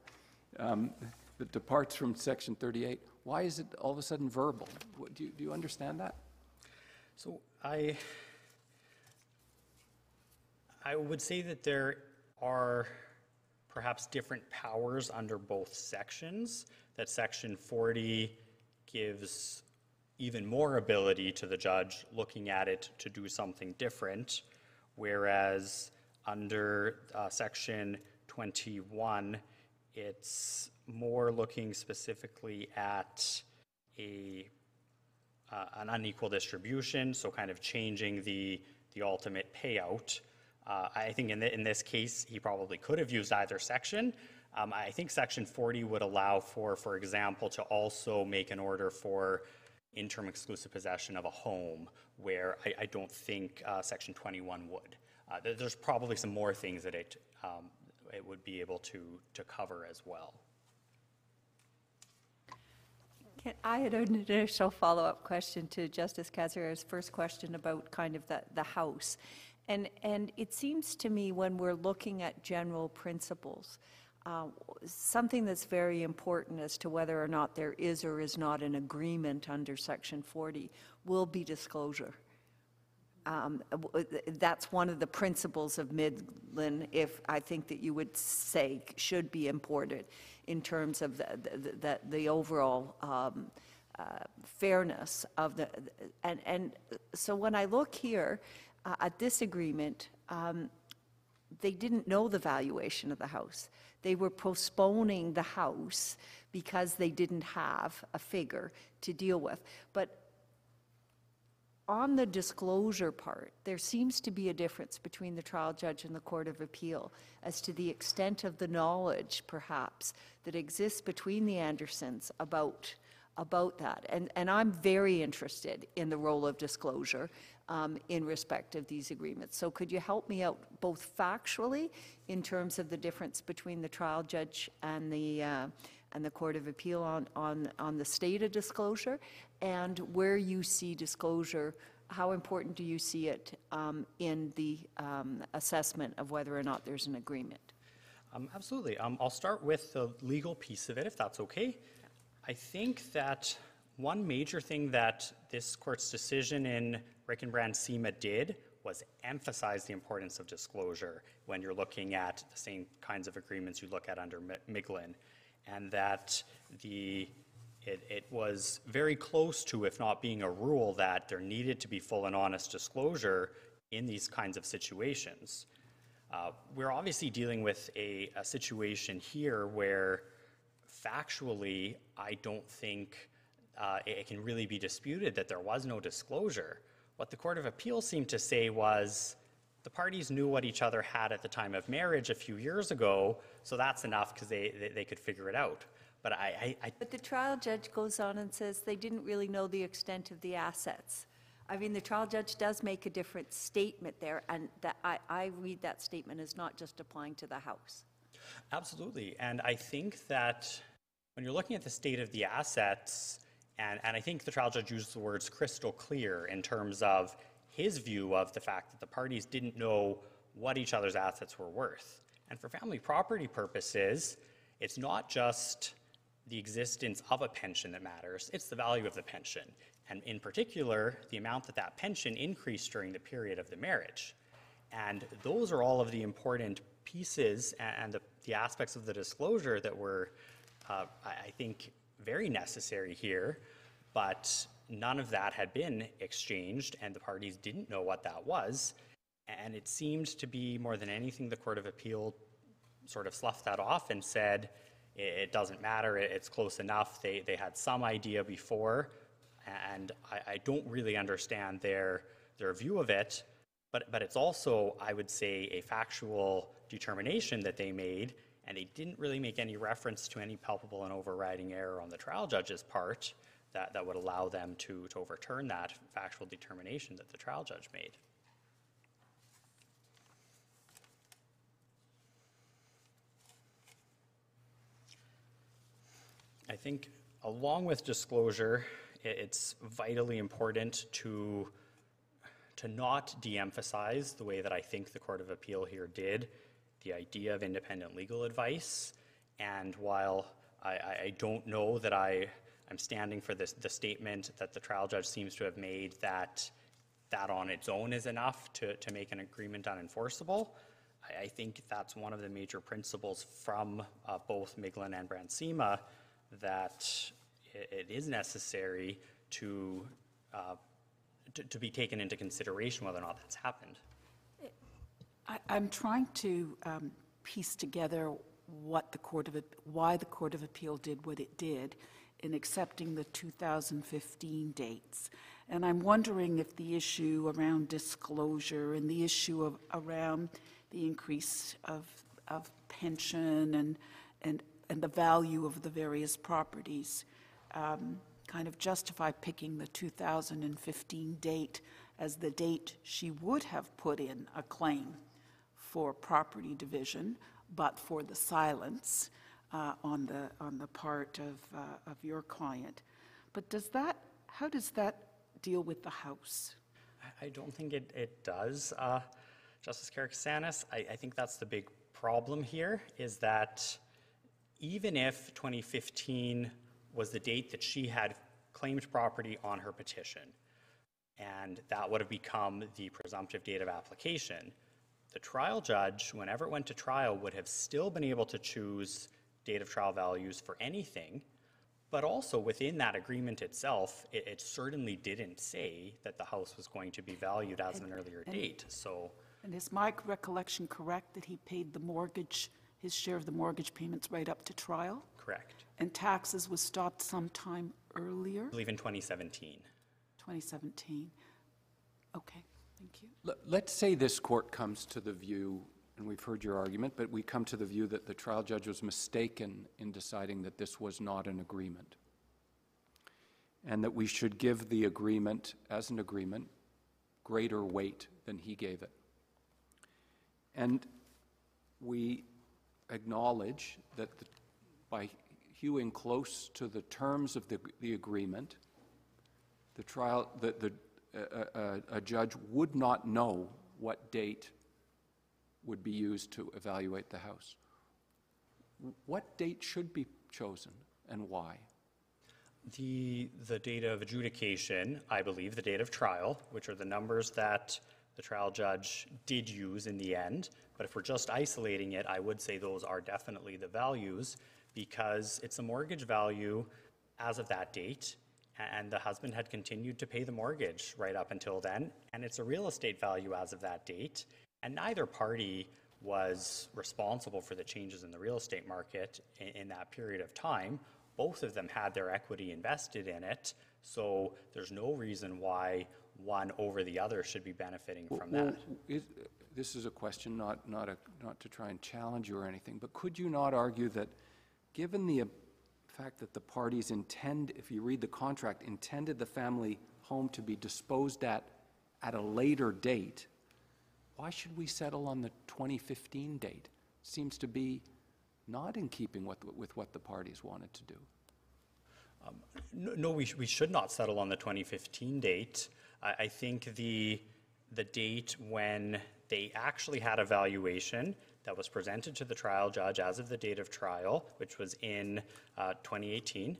um, that departs from section 38, why is it all of a sudden verbal? What- Do you, do you understand that? So I, I would say that there are perhaps different powers under both sections, that section 40 gives even more ability to the judge looking at it to do something different, whereas under uh, section 21, it's more looking specifically at a uh, an unequal distribution, so kind of changing the, the ultimate payout. Uh, I think in, thi- in this case, he probably could have used either section. Um, I think section 40 would allow for, for example, to also make an order for interim exclusive possession of a home, where I, don't think uh, section 21 would. Uh, there- there's probably some more things that it, um, it would be able to, to cover as well. Can- I had an additional follow-up question to Justice Kasirer's first question about kind of the, the house. And, and it seems to me when we're looking at general principles, uh, something that's very important as to whether or not there is or is not an agreement under Section 40 will be disclosure. Um, That's one of the principles of Miglin, if, I think that you would say should be imported in terms of the, the- the, the overall um, uh, fairness of the, and, and so when I look here uh, at this agreement, um, they didn't know the valuation of the house. They were postponing the house because they didn't have a figure to deal with. But on the disclosure part, there seems to be a difference between the trial judge and the Court of Appeal as to the extent of the knowledge, perhaps, that exists between the Andersons about, about that. And, and I'm very interested in the role of disclosure um, in respect of these agreements. So could you help me out both factually in terms of the difference between the trial judge and the, uh, and the Court of Appeal on, on, on the state of disclosure, and where you see disclosure, how important do you see it um, in the um, assessment of whether or not there's an agreement? Um, Absolutely. Um, I'll start with the legal piece of it, if that's okay. I think that one major thing that this court's decision in Rick and Brandsema did was emphasize the importance of disclosure when you're looking at the same kinds of agreements you look at under Miglin, and that the it, it was very close to, if not being a rule, that there needed to be full and honest disclosure in these kinds of situations. Uh, We're obviously dealing with a, a situation here where factually, I don't think uh, it it can really be disputed that there was no disclosure. What the Court of Appeal seemed to say was, the parties knew what each other had at the time of marriage a few years ago, so that's enough because they, they, they could figure it out. But I, I, I But the trial judge goes on and says they didn't really know the extent of the assets. I mean, the trial judge does make a different statement there, and that, I, I read that statement as not just applying to the house. Absolutely. And I think that when you're looking at the state of the assets, and, and I think the trial judge used the words crystal clear in terms of his view of the fact that the parties didn't know what each other's assets were worth. And for family property purposes, it's not just the existence of a pension that matters, it's the value of the pension. And in particular, the amount that that pension increased during the period of the marriage. And those are all of the important pieces and the, the aspects of the disclosure that were, uh, I, I think, very necessary here. But none of that had been exchanged, and the parties didn't know what that was. And it seemed to be more than anything, the Court of Appeal sort of sloughed that off and said, it, doesn't matter, it's close enough. They, they had some idea before, and I, I don't really understand their, their view of it. But, but it's also, I would say, a factual determination that they made, and they didn't really make any reference to any palpable and overriding error on the trial judge's part that, that would allow them to, to overturn that factual determination that the trial judge made. I think along with disclosure, it's vitally important to, to not de-emphasize the way that I think the Court of Appeal here did, the idea of independent legal advice. And while I, I, don't know that I, I'm standing for this, the statement that the trial judge seems to have made that that on its own is enough to, to make an agreement unenforceable, I, I think that's one of the major principles from uh, both Miglin and Brandsema that it, it is necessary to, uh, to, to be taken into consideration whether or not that's happened. I, I'm trying to um, piece together what the Court of, why the Court of Appeal did what it did in accepting the 2015 dates. And I'm wondering if the issue around disclosure and the issue of, around the increase of, of pension and, and, and the value of the various properties um, kind of justify picking the 2015 date as the date she would have put in a claim for property division, but for the silence uh, on the, on the part of, uh, of your client. But does that, how does that deal with the house? I- don't think it, it does, uh, Justice Karakatsanis. I, I think that's the big problem here, is that even if 2015 was the date that she had claimed property on her petition, and that would have become the presumptive date of application, the trial judge, whenever it went to trial, would have still been able to choose date of trial values for anything, but also within that agreement itself, it, it certainly didn't say that the house was going to be valued as of an earlier date, so. And is my recollection correct that he paid the mortgage, his share of the mortgage payments right up to trial? Correct. And taxes was stopped sometime earlier, I believe in 2017. 2017? Okay, thank you. Let- Let's say this court comes to the view, and we've heard your argument, but we come to the view that the trial judge was mistaken in deciding that this was not an agreement, and that we should give the agreement, as an agreement, greater weight than he gave it. And we acknowledge that the- by hewing close to the terms of the the agreement, the trial, the, the, a, a, judge would not know what date would be used to evaluate the house. What date should be chosen and why? The, the date of adjudication, I believe, the date of trial, which are the numbers that the trial judge did use in the end. But if we're just isolating it, I would say those are definitely the values because it's a mortgage value as of that date. And the husband had continued to pay the mortgage right up until then. And it's a real estate value as of that date. And neither party was responsible for the changes in the real estate market in, in that period of time. Both of them had their equity invested in it, so there's no reason why one over the other should be benefiting from Well, that. is- This is a question, not, not a, not to try and challenge you or anything, but could you not argue that, given the fact that the parties intend, if you read the contract, intended the family home to be disposed at at a later date, why should we settle on the 2015 date? Seems to be not in keeping with, with what the parties wanted to do. Um, no, no, we, sh- we should not settle on the 2015 date. I, I think the, the date when they actually had a valuation that was presented to the trial judge as of the date of trial, which was in uh, 2018,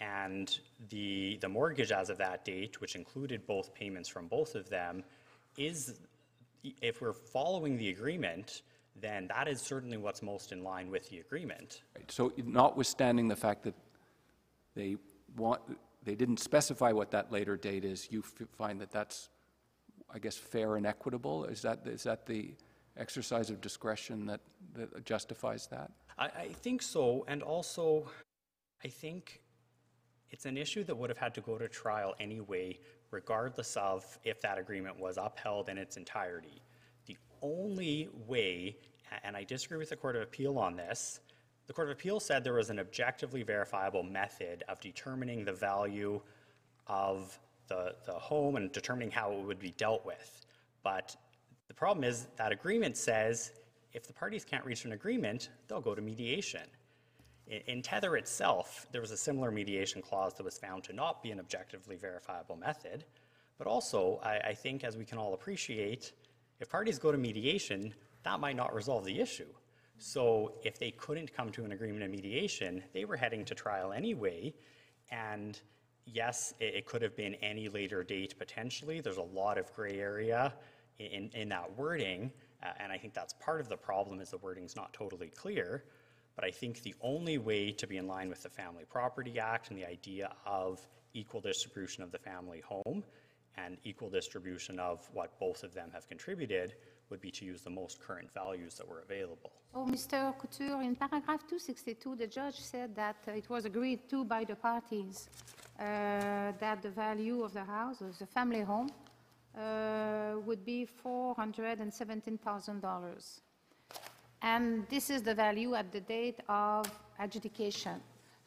and the, the mortgage as of that date, which included both payments from both of them, is, if we're following the agreement, then that is certainly what's most in line with the agreement. Right, So notwithstanding the fact that they want, they didn't specify what that later date is, you find that that's, I guess, fair and equitable? Is that, is that the exercise of discretion that, that justifies that? I, I think so, and also, I think it's an issue that would have had to go to trial anyway, regardless of if that agreement was upheld in its entirety. The only way, and I disagree with the Court of Appeal on this, the Court of Appeal said there was an objectively verifiable method of determining the value of the, the home and determining how it would be dealt with. But the problem is that agreement says if the parties can't reach an agreement, they'll go to mediation. In, in Tether itself, there was a similar mediation clause that was found to not be an objectively verifiable method. But also, I, I think as we can all appreciate, if parties go to mediation, that might not resolve the issue. So if they couldn't come to an agreement in mediation, they were heading to trial anyway. And yes, it, it could have been any later date potentially. There's a lot of gray area in, in that wording. uh, and I think that's part of the problem is the wording's not totally clear. But I think the only way to be in line with the Family Property Act and the idea of equal distribution of the family home and equal distribution of what both of them have contributed would be to use the most current values that were available. Oh, Mr. Couture, in paragraph 262, the judge said that it was agreed to by the parties uh, that the value of the house, of the family home, uh, would be $417,000. And this is the value at the date of adjudication.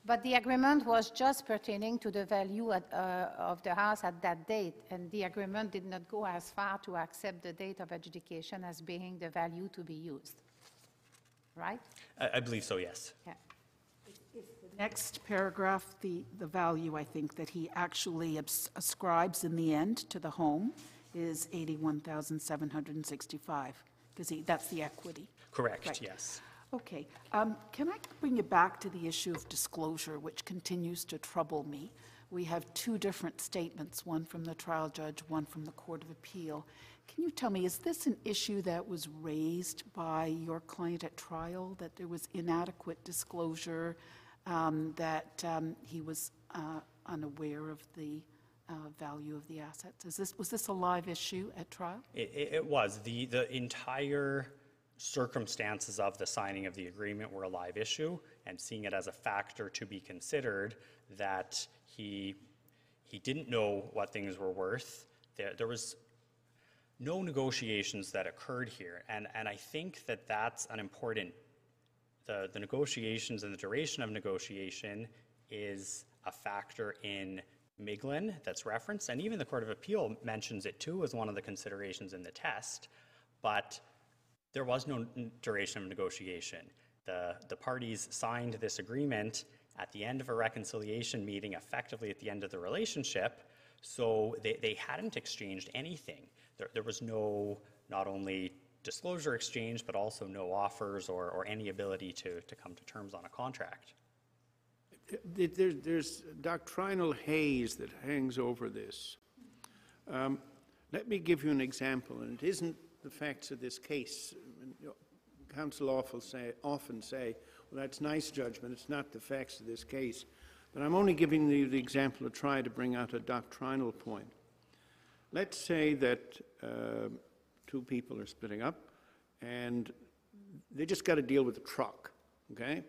But the agreement was just pertaining to the value at, uh, of the house at that date, and the agreement did not go as far to accept the date of adjudication as being the value to be used. Right? I, I believe so, yes. Yeah. Next paragraph, the, the value, I think, that he actually abs- ascribes in the end to the home is 81,765, because that's the equity. Correct, Right. yes. Okay, um, can I bring you back to the issue of disclosure, which continues to trouble me? We have two different statements, one from the trial judge, one from the Court of Appeal. Can you tell me, is this an issue that was raised by your client at trial, that there was inadequate disclosure, um, that um, he was uh, unaware of the uh, value of the assets? Is this, was this a live issue at trial? It, it, it was. The, the entire circumstances of the signing of the agreement were a live issue, and seeing it as a factor to be considered that he, he didn't know what things were worth. There, there was no negotiations that occurred here, and, and I think that that's an important, the, the negotiations and the duration of negotiation is a factor in Miglin that's referenced, and even the Court of Appeal mentions it too as one of the considerations in the test, but there was no duration of negotiation. The, the parties signed this agreement at the end of a reconciliation meeting, effectively at the end of the relationship, so they, they hadn't exchanged anything. There, there was no, not only disclosure exchange, but also no offers or, or any ability to, to come to terms on a contract. There- there- There's doctrinal haze that hangs over this. Um, Let me give you an example, and it isn't the facts of this case. Counsel often say, often say, well, that's nice judgment, it's not the facts of this case. But I'm only giving you the example to try to bring out a doctrinal point. Let's say that uh, two people are splitting up, and they just got to deal with the truck, okay?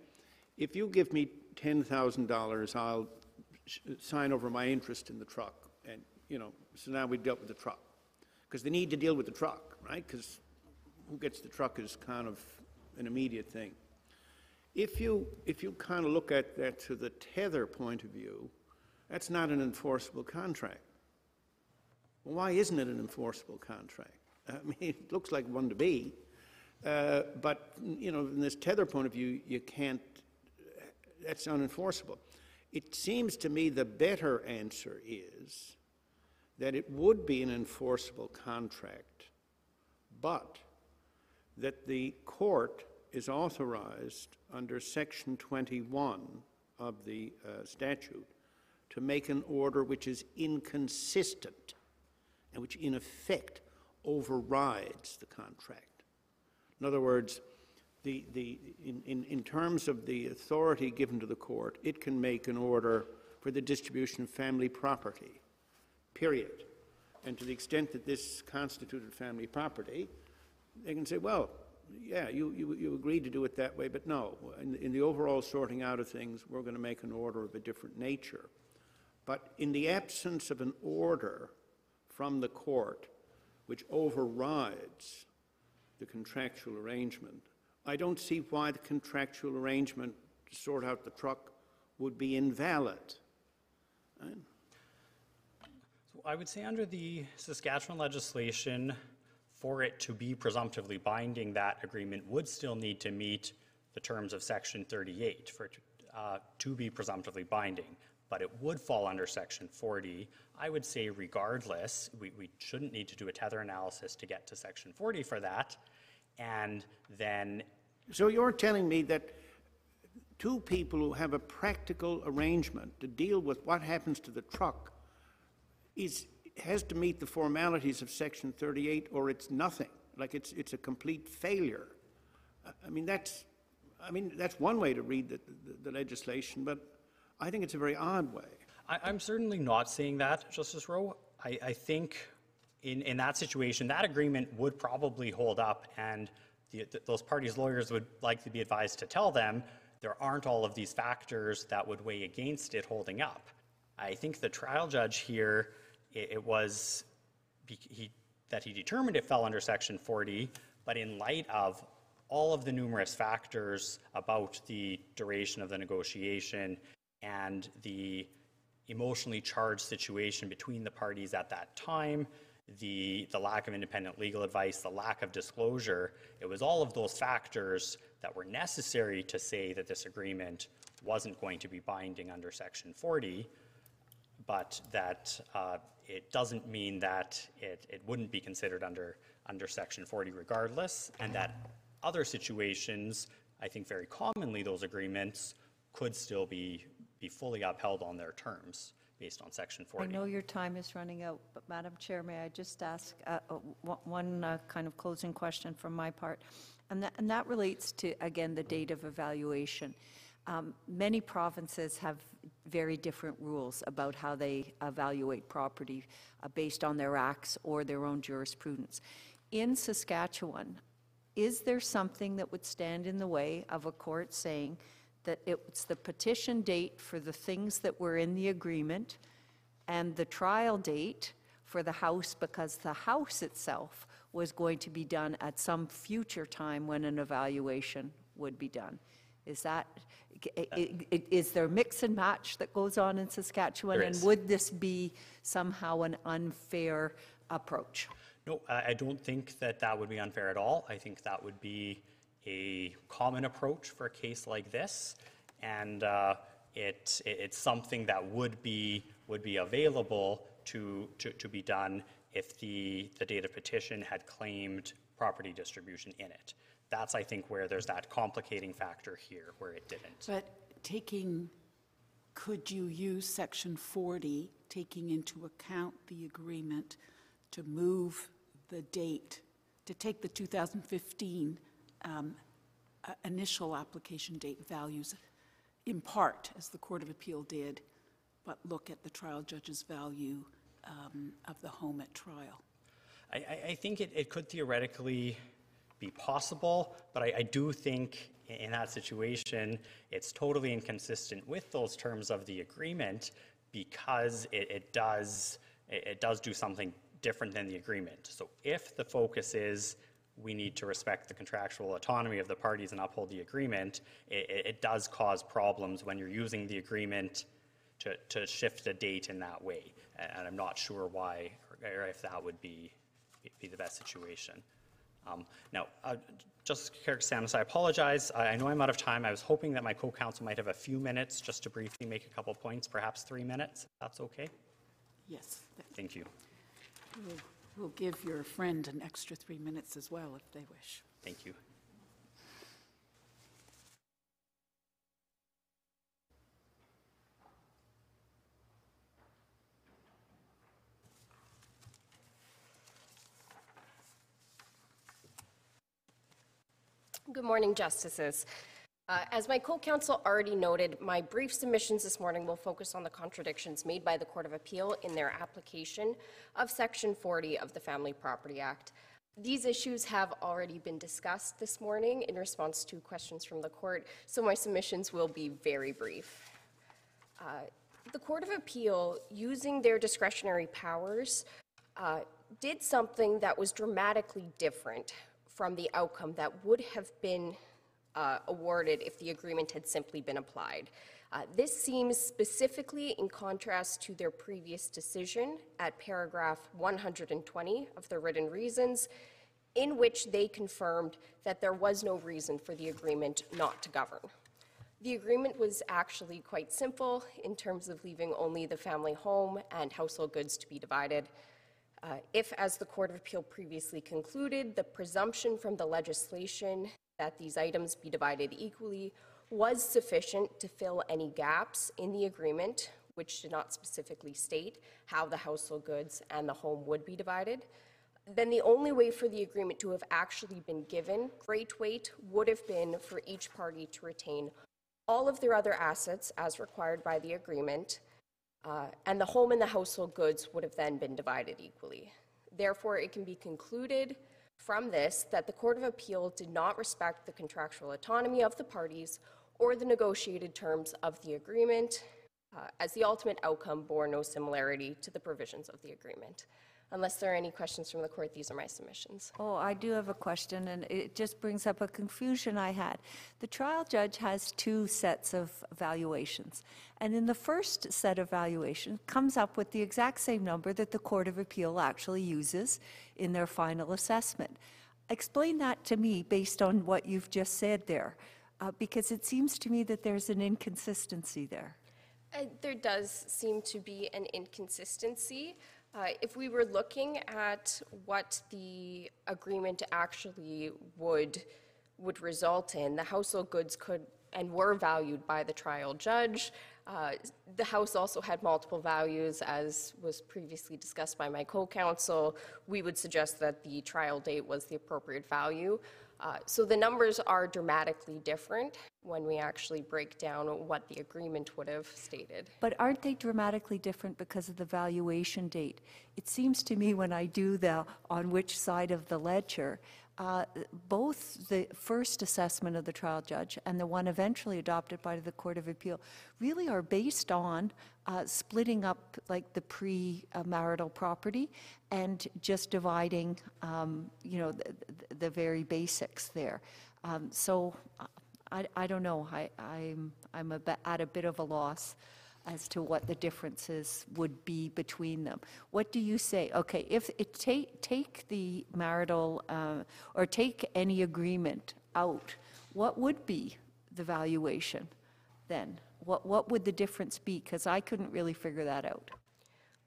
If you give me $10,000, I'll sign over my interest in the truck, and, you know, so now we dealt with the truck. Because they need to deal with the truck, right? Because who gets the truck is kind of an immediate thing. If you, if you kind of look at that to the tether point of view, that's not an enforceable contract. Well, why isn't it an enforceable contract? I mean, it looks like one to be, uh, but, you know, from this tether point of view, you can't, that's unenforceable. It seems to me the better answer is that it would be an enforceable contract, but that the court is authorized under Section 21 of the uh, statute to make an order which is inconsistent and which in effect overrides the contract. In other words, the, the, in, in, in terms of the authority given to the court, it can make an order for the distribution of family property, period. And to the extent that this constituted family property, they can say, well, yeah, you, you, you agreed to do it that way, but no, in, in the overall sorting out of things, we're going to make an order of a different nature. But in the absence of an order from the court which overrides the contractual arrangement, I don't see why the contractual arrangement to sort out the truck would be invalid. So I would say under the Saskatchewan legislation, for it to be presumptively binding, that agreement would still need to meet the terms of Section 38 for it uh, to be presumptively binding, but it would fall under Section 40. I would say regardless, we, we shouldn't need to do a tether analysis to get to Section 40 for that. And then So you're telling me that two people who have a practical arrangement to deal with what happens to the truck is, has to meet the formalities of Section 38, or it's nothing, like it's, it's a complete failure. I- I mean, that's, I mean, that's one way to read the, the- the legislation, but I think it's a very odd way. I, I'm certainly not saying that, Justice Rowe. I, I think in, in that situation, that agreement would probably hold up, and the, th- those parties' lawyers would likely be advised to tell them there aren't all of these factors that would weigh against it holding up. I think the trial judge here, it, it was he, that he determined it fell under Section 40, but in light of all of the numerous factors about the duration of the negotiation and the emotionally charged situation between the parties at that time, the, the lack of independent legal advice, the lack of disclosure, it was all of those factors that were necessary to say that this agreement wasn't going to be binding under Section 40 but that uh, it doesn't mean that it, it wouldn't be considered under, under Section 40 regardless, and that other situations, I think very commonly those agreements could still be, be fully upheld on their terms based on Section I 40. know your time is running out, but Madam Chair, may I just ask uh, uh, one- one uh, kind of closing question from my part? And that, and that relates to, again, the date of evaluation. Um, Many provinces have very different rules about how they evaluate property uh, based on their acts or their own jurisprudence. In Saskatchewan, is there something that would stand in the way of a court saying that it's the petition date for the things that were in the agreement and the trial date for the house because the house itself was going to be done at some future time when an evaluation would be done? Is that, i- i- i- is there mix and match that goes on in Saskatchewan? There And would this be somehow an unfair approach? No, I, I don't think that that would be unfair at all. I think that would be a common approach for a case like this. And uh, it, it- it's something that would be, would be available to, to, to be done if the, the data petition had claimed property distribution in it. That's, I think, where there's that complicating factor here, where it didn't. But taking, could you use Section 40, taking into account the agreement to move the date, to take the 2015 um, uh, initial application date values in part, as the Court of Appeal did, but look at the trial judge's value um, of the home at trial? I, I, think it, it could theoretically be possible, but I, I do think in that situation, it's totally inconsistent with those terms of the agreement because it, it does, it, it does do something different than the agreement. So if the focus is we need to respect the contractual autonomy of the parties and uphold the agreement, it, it, does cause problems when you're using the agreement to, to shift a date in that way. And I'm not sure why, or if that would be, be the best situation. Um, Now, uh, Justice Karakatsanis, I apologize. I I know I'm out of time. I was hoping that my co-counsel might have a few minutes just to briefly make a couple points, perhaps three minutes. if That's okay? Yes, that- Thank you. We'll- we'll give your friend an extra three minutes as well, if they wish. Thank you. Good morning, Justices. Uh, As my co-counsel already noted, my brief submissions this morning will focus on the contradictions made by the Court of Appeal in their application of Section 40 of the Family Property Act. These issues have already been discussed this morning in response to questions from the court, so my submissions will be very brief. Uh, The Court of Appeal, using their discretionary powers, uh, did something that was dramatically different from the outcome that would have been uh, awarded if the agreement had simply been applied. Uh, This seems specifically in contrast to their previous decision at paragraph 120 of the written reasons, in which they confirmed that there was no reason for the agreement not to govern. The agreement was actually quite simple in terms of leaving only the family home and household goods to be divided. Uh, If, as the Court of Appeal previously concluded, the presumption from the legislation that these items be divided equally was sufficient to fill any gaps in the agreement, which did not specifically state how the household goods and the home would be divided, then the only way for the agreement to have actually been given great weight would have been for each party to retain all of their other assets as required by the agreement, uh, and the home and the household goods would have then been divided equally. Therefore, it can be concluded from this that the Court of Appeal did not respect the contractual autonomy of the parties or the negotiated terms of the agreement, uh, as the ultimate outcome bore no similarity to the provisions of the agreement. Unless there are any questions from the court, these are my submissions. Oh, I do have a question, and it just brings up a confusion I had. The trial judge has two sets of valuations, and in the first set of valuation, comes up with the exact same number that the Court of Appeal actually uses in their final assessment. Explain that to me based on what you've just said there, uh, because it seems to me that there's an inconsistency there. Uh, There does seem to be an inconsistency. Uh, If we were looking at what the agreement actually would would result in, the household goods could and were valued by the trial judge. Uh, The house also had multiple values, as was previously discussed by my co-counsel. We would suggest that the trial date was the appropriate value. Uh, So the numbers are dramatically different when we actually break down what the agreement would have stated. But aren't they dramatically different because of the valuation date? It seems to me when I do the on which side of the ledger, uh, both the first assessment of the trial judge and the one eventually adopted by the Court of Appeal really are based on uh, splitting up like the pre-marital property and just dividing, um, you know, the, the- very basics there. Um, So uh, I, I don't know, I, I'm, I'm a at a bit of a loss as to what the differences would be between them. What do you say? Okay, if, it take, take the marital, uh, or take any agreement out, what would be the valuation then? What, what would the difference be? Because I couldn't really figure that out.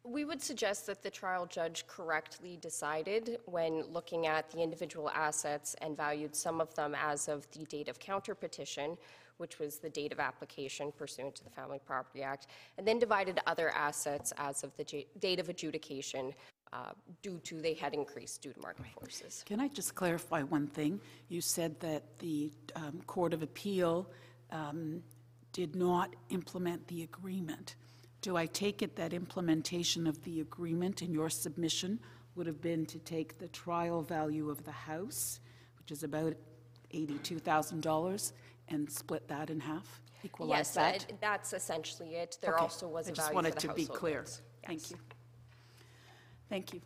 We would suggest that the trial judge correctly decided when looking at the individual assets and valued some of them as of the date of counterpetition, which was the date of application pursuant to the Family Property Act, and then divided other assets as of the date of adjudication uh, due to, they had increased due to market forces. Can I just clarify one thing? You said that the um, Court of Appeal um, did not implement the agreement. Do I take it that implementation of the agreement in your submission would have been to take the trial value of the house, which is about $82,000, and split that in half? Equalize Yes, that? uh, that's essentially it. There Okay. also was a I just value wanted for the to be household clear. goods. Thank Yes. you. Thank you.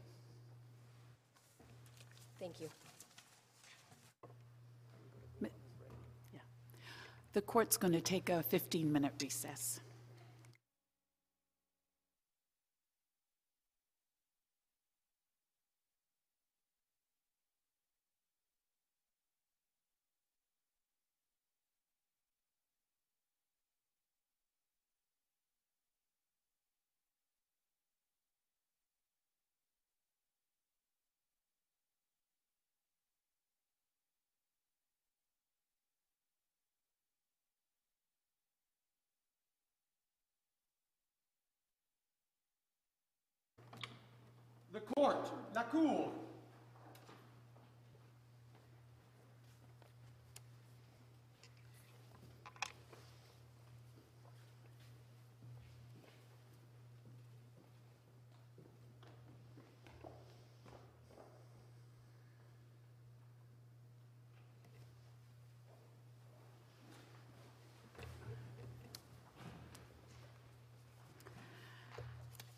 Thank you. The court's going to take a 15-minute recess. Court, la cour.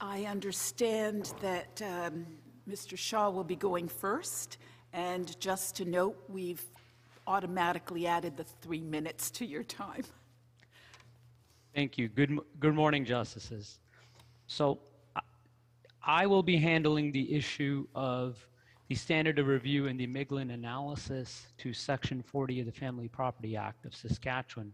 I understand that um, Mr. Shaw will be going first, and just to note, we've automatically added the three minutes to your time. Thank you. Good, good morning, Justices. So I- will be handling the issue of the standard of review and the Miglin analysis to Section 40 of the Family Property Act of Saskatchewan.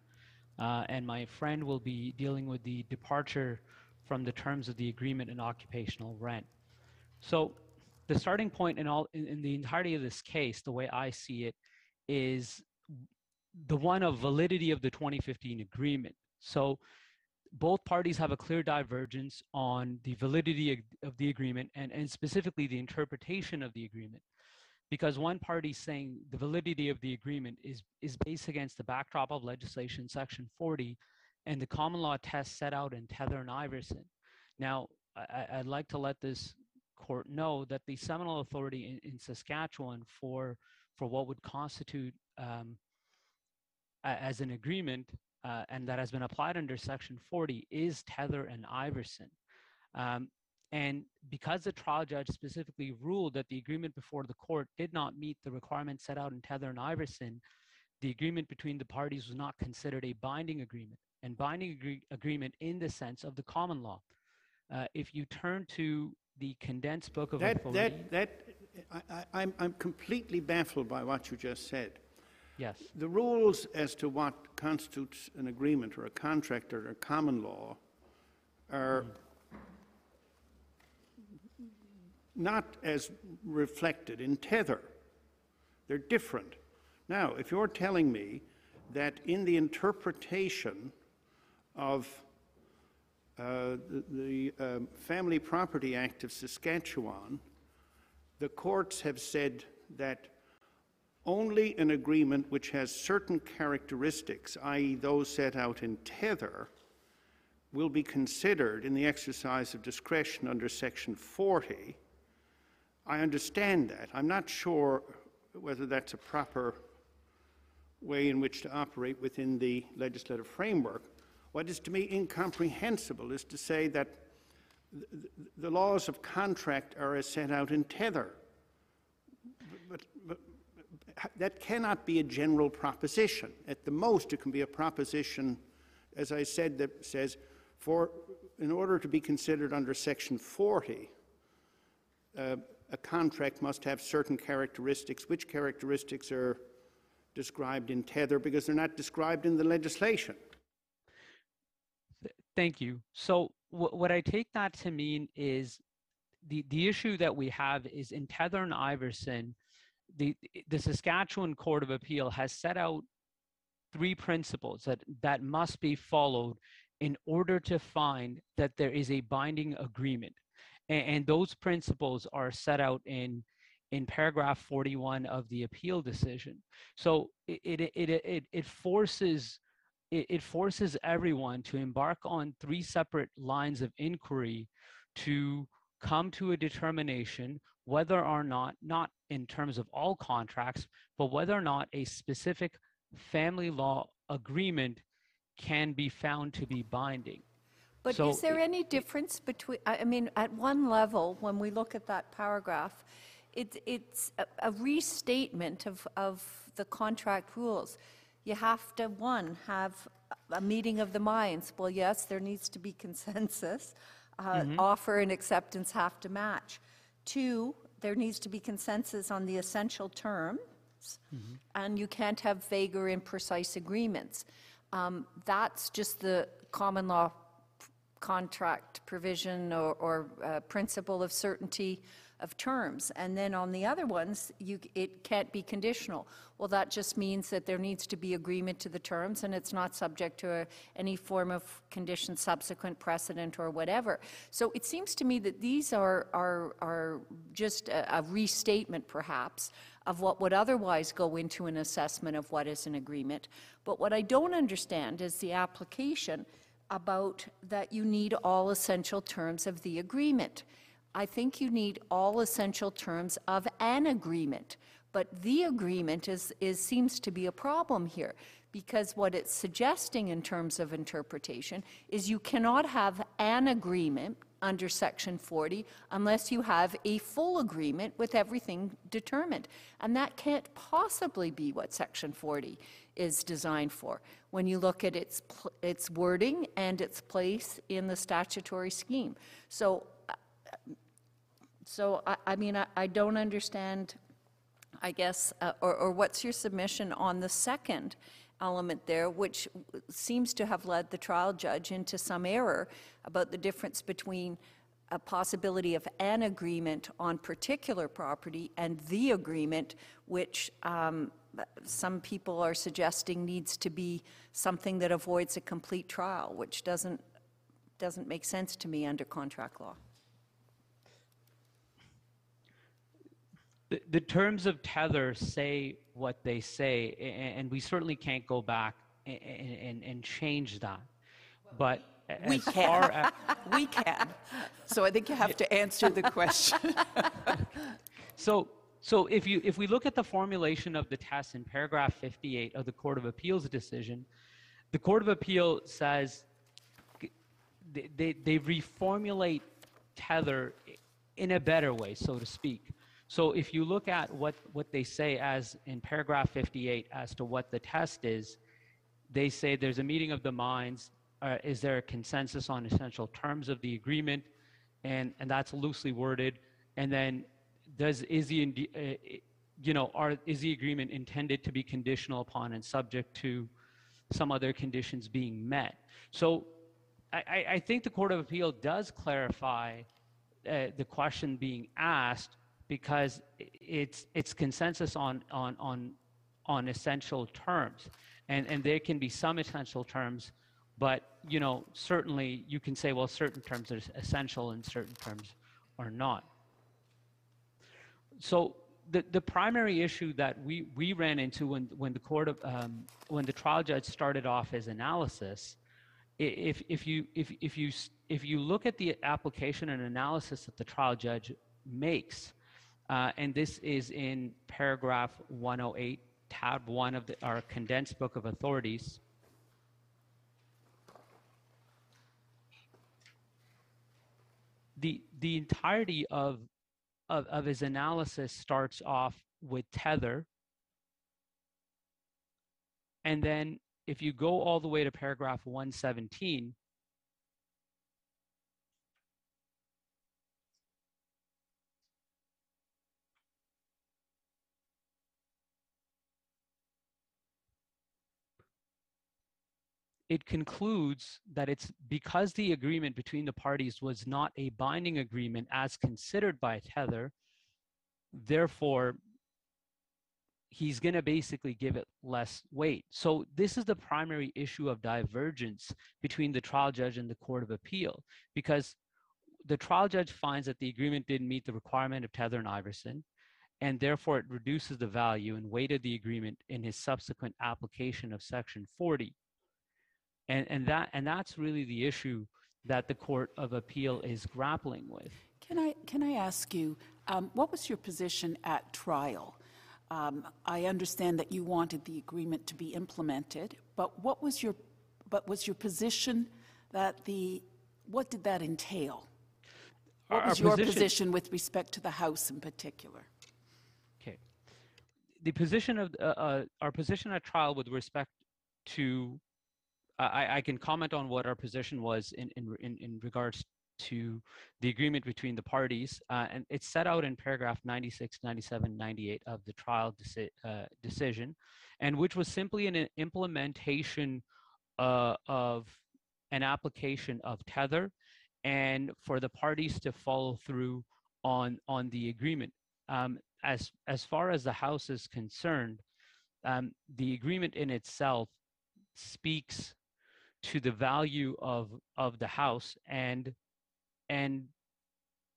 Uh, and my friend will be dealing with the departure from the terms of the agreement and occupational rent. So the starting point in all in, in the entirety of this case, the way I see it, is the one of validity of the 2015 agreement. So both parties have a clear divergence on the validity of, the agreement and, and specifically the interpretation of the agreement. Because one party saying the validity of the agreement is, is based against the backdrop of legislation, section 40, and the common law test set out in Tether and Iverson. Now, I, I'd like to let this court know that the seminal Authority in, in Saskatchewan for, for what would constitute um, a- as an agreement uh, and that has been applied under Section 40 is Tether and Iverson. Um, and because the trial judge specifically ruled that the agreement before the court did not meet the requirements set out in Tether and Iverson, the agreement between the parties was not considered a binding agreement and binding agree- agreement in the sense of the common law. Uh, if you turn to the condensed book of That, authority, that, that, I, I, I'm, I'm completely baffled by what you just said. yes, The rules as to what constitutes an agreement or a contract or a common law are not as reflected in Tether. They're different. Now, if you're telling me that in the interpretation of uh, the, the um, Family Property Act of Saskatchewan, the courts have said that only an agreement which has certain characteristics, i.e., those set out in tether, will be considered in the exercise of discretion under Section 40. I understand that. I'm not sure whether that's a proper way in which to operate within the legislative framework. What is to me incomprehensible is to say that the, laws of contract are as set out in tether. But, but, that cannot be a general proposition. At the most, it can be a proposition, as I said, that says, for in order to be considered under Section 40, uh, a contract must have certain characteristics. Which characteristics are described in tether because they're not described in the legislation? Thank you. So wh- what I take that to mean is the, the issue that we have is in Tether and Iverson, the, the Saskatchewan Court of Appeal has set out three principles that, that must be followed in order to find that there is a binding agreement. And, and those principles are set out in, in paragraph 41 of the appeal decision. So it, it, it, it, it forces it, it forces everyone to embark on three separate lines of inquiry to come to a determination whether or not, not in terms of all contracts, but whether or not a specific family law agreement can be found to be binding. But So is there any difference between, I I mean, at one level, when we look at that paragraph, it, it's a- a restatement of, of the contract rules. You have to, one, have a meeting of the minds. Well, yes, there needs to be consensus. Uh, Offer and acceptance have to match. Two, there needs to be consensus on the essential terms, and you can't have vague or imprecise agreements. Um, That's just the common law contract provision or, or uh, principle of certainty of terms. And then on the other ones, you, it can't be conditional. Well, that just means that there needs to be agreement to the terms and it's not subject to a- any form of condition, subsequent precedent or whatever. So it seems to me that these are, are, are just a, a restatement perhaps of what would otherwise go into an assessment of what is an agreement. But what I don't understand is the application about that you need all essential terms of the agreement. I think you need all essential terms of an agreement, but the agreement is, is, seems to be a problem here, because what it's suggesting in terms of interpretation is you cannot have an agreement under Section 40 unless you have a full agreement with everything determined. And that can't possibly be what Section 40 is designed for when you look at its, its wording and its place in the statutory scheme. So, uh, so I, I mean, I, I don't understand, I guess, uh, or, or what's your submission on the second element there, which seems to have led the trial judge into some error about the difference between a possibility of an agreement on particular property and the agreement, which um, some people are suggesting needs to be something that avoids a complete trial, which doesn't, doesn't make sense to me under contract law. The, the terms of tether say what they say, a- a- and we certainly can't go back a- a- and, and change that. But We as can. far as, We can. So I think you have to answer the question. So, so if you, if we look at the formulation of the test in paragraph 58 of the Court of Appeals decision, the Court of Appeal says they, they, they reformulate tether in a better way, so to speak. So if you look at what, what they say as in paragraph 58 as to what the test is, they say there's a meeting of the minds. Uh, is there a consensus on essential terms of the agreement? And, and that's loosely worded. And then does, is the, uh, you know, are, is the agreement intended to be conditional upon and subject to some other conditions being met? So I, I, think the Court of Appeal does clarify uh, the question being asked because it's, it's consensus on, on, on, on essential terms. And, and there can be some essential terms, but, you know, certainly you can say, well, certain terms are essential and certain terms are not. So the, the primary issue that we, we ran into when, when the court of, um, when the trial judge started off his analysis, if, if you, if, if you, if you look at the application and analysis that the trial judge makes, uh, and this is in paragraph 108, tab one of the, our condensed book of authorities. The, the entirety of, of, of his analysis starts off with tether. And then if you go all the way to paragraph 117, it concludes that it's because the agreement between the parties was not a binding agreement as considered by Tether, therefore, he's going to basically give it less weight. So, this is the primary issue of divergence between the trial judge and the Court of Appeal, because the trial judge finds that the agreement didn't meet the requirement of Tether and Iverson, and therefore it reduces the value and weight of the agreement in his subsequent application of Section 40 and and that and that's really the issue that the court of appeal is grappling with Can I, can I ask you, um, what was your position at trial? Um, I understand that you wanted the agreement to be implemented, but what was your, but was your position that the, what did that entail? What was our your position- position with respect to the House in particular? okay the position of uh, uh, our position at trial with respect to I, I can comment on what our position was in, in, in, in regards to the agreement between the parties. Uh, and it's set out in paragraph 96, 97, 98 of the trial deci- uh, decision, and which was simply an implementation uh, of an application of tether and for the parties to follow through on, on the agreement. Um, as, as far as the House is concerned, um, the agreement in itself speaks to the value of of the house and and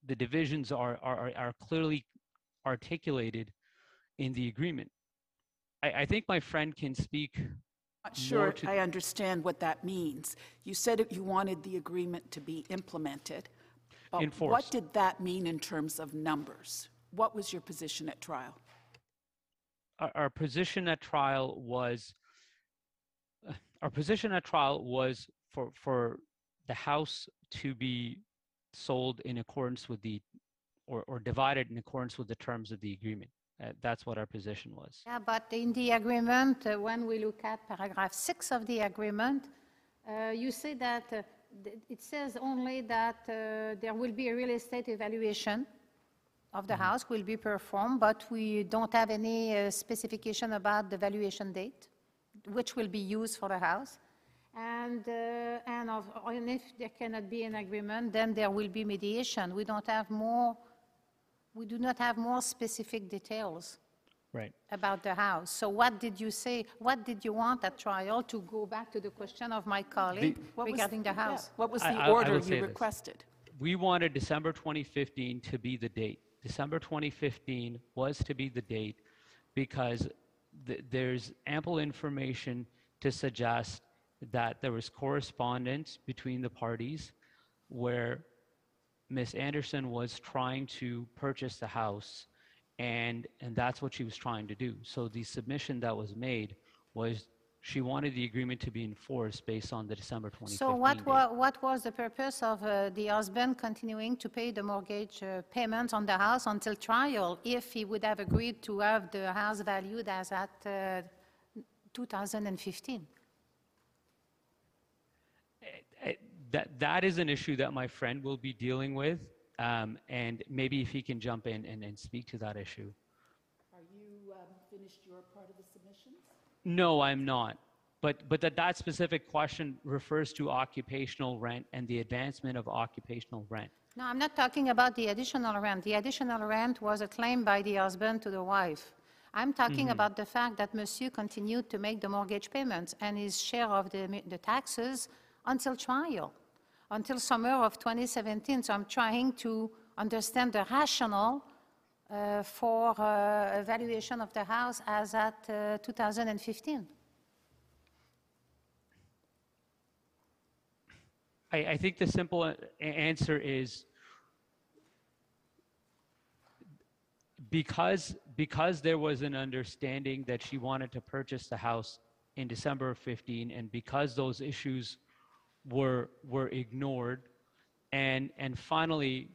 the divisions are are, are clearly articulated in the agreement I, I think my friend can speak Not sure I understand what that means. You said you wanted the agreement to be implemented. but What did that mean in terms of numbers? What was your position at trial? our, our position at trial was our position at trial was for for the house to be sold in accordance with the or, or divided in accordance with the terms of the agreement. Uh, that's what our position was. Yeah, but in the agreement, uh, when we look at paragraph six of the agreement, uh, you say that, uh, it says only that uh, there will be a real estate evaluation of the house will be performed, but we don't have any uh, specification about the valuation date, which will be used for the house. And, uh, and of, and if there cannot be an agreement, then there will be mediation. We don't have more, we do not have more specific details right about the house. So what did you say, what did you want at trial, to go back to the question of my colleague What was- regarding the yeah, house? What was the I- I order would say you this. requested? we wanted December 2015 to be the date. December 2015 was to be the date because th- there's ample information to suggest that there was correspondence between the parties where Miss Anderson was trying to purchase the house and and that's what she was trying to do. So the submission that was made was she wanted the agreement to be enforced based on the December 2015 So what, wa- what was the purpose of uh, the husband continuing to pay the mortgage uh, payment on the house until trial if he would have agreed to have the house valued as at uh, 2015? Eh, That, that is an issue that my friend will be dealing with, um, and maybe if he can jump in and, and speak to that issue. Are you finished your part of the submissions? No, I'm not. But, but that, that specific question refers to occupational rent and the advancement of occupational rent. No, I'm not talking about the additional rent. The additional rent was a claim by the husband to the wife. I'm talking mm-hmm. about the fact that Monsieur continued to make the mortgage payments and his share of the, the taxes until trial, until summer of 2017. So I'm trying to understand the rationale for uh, evaluation of the house as at uh, 2015. I, I think the simple answer is because because there was an understanding that she wanted to purchase the house in December of 15 and because those issues were were ignored and and finally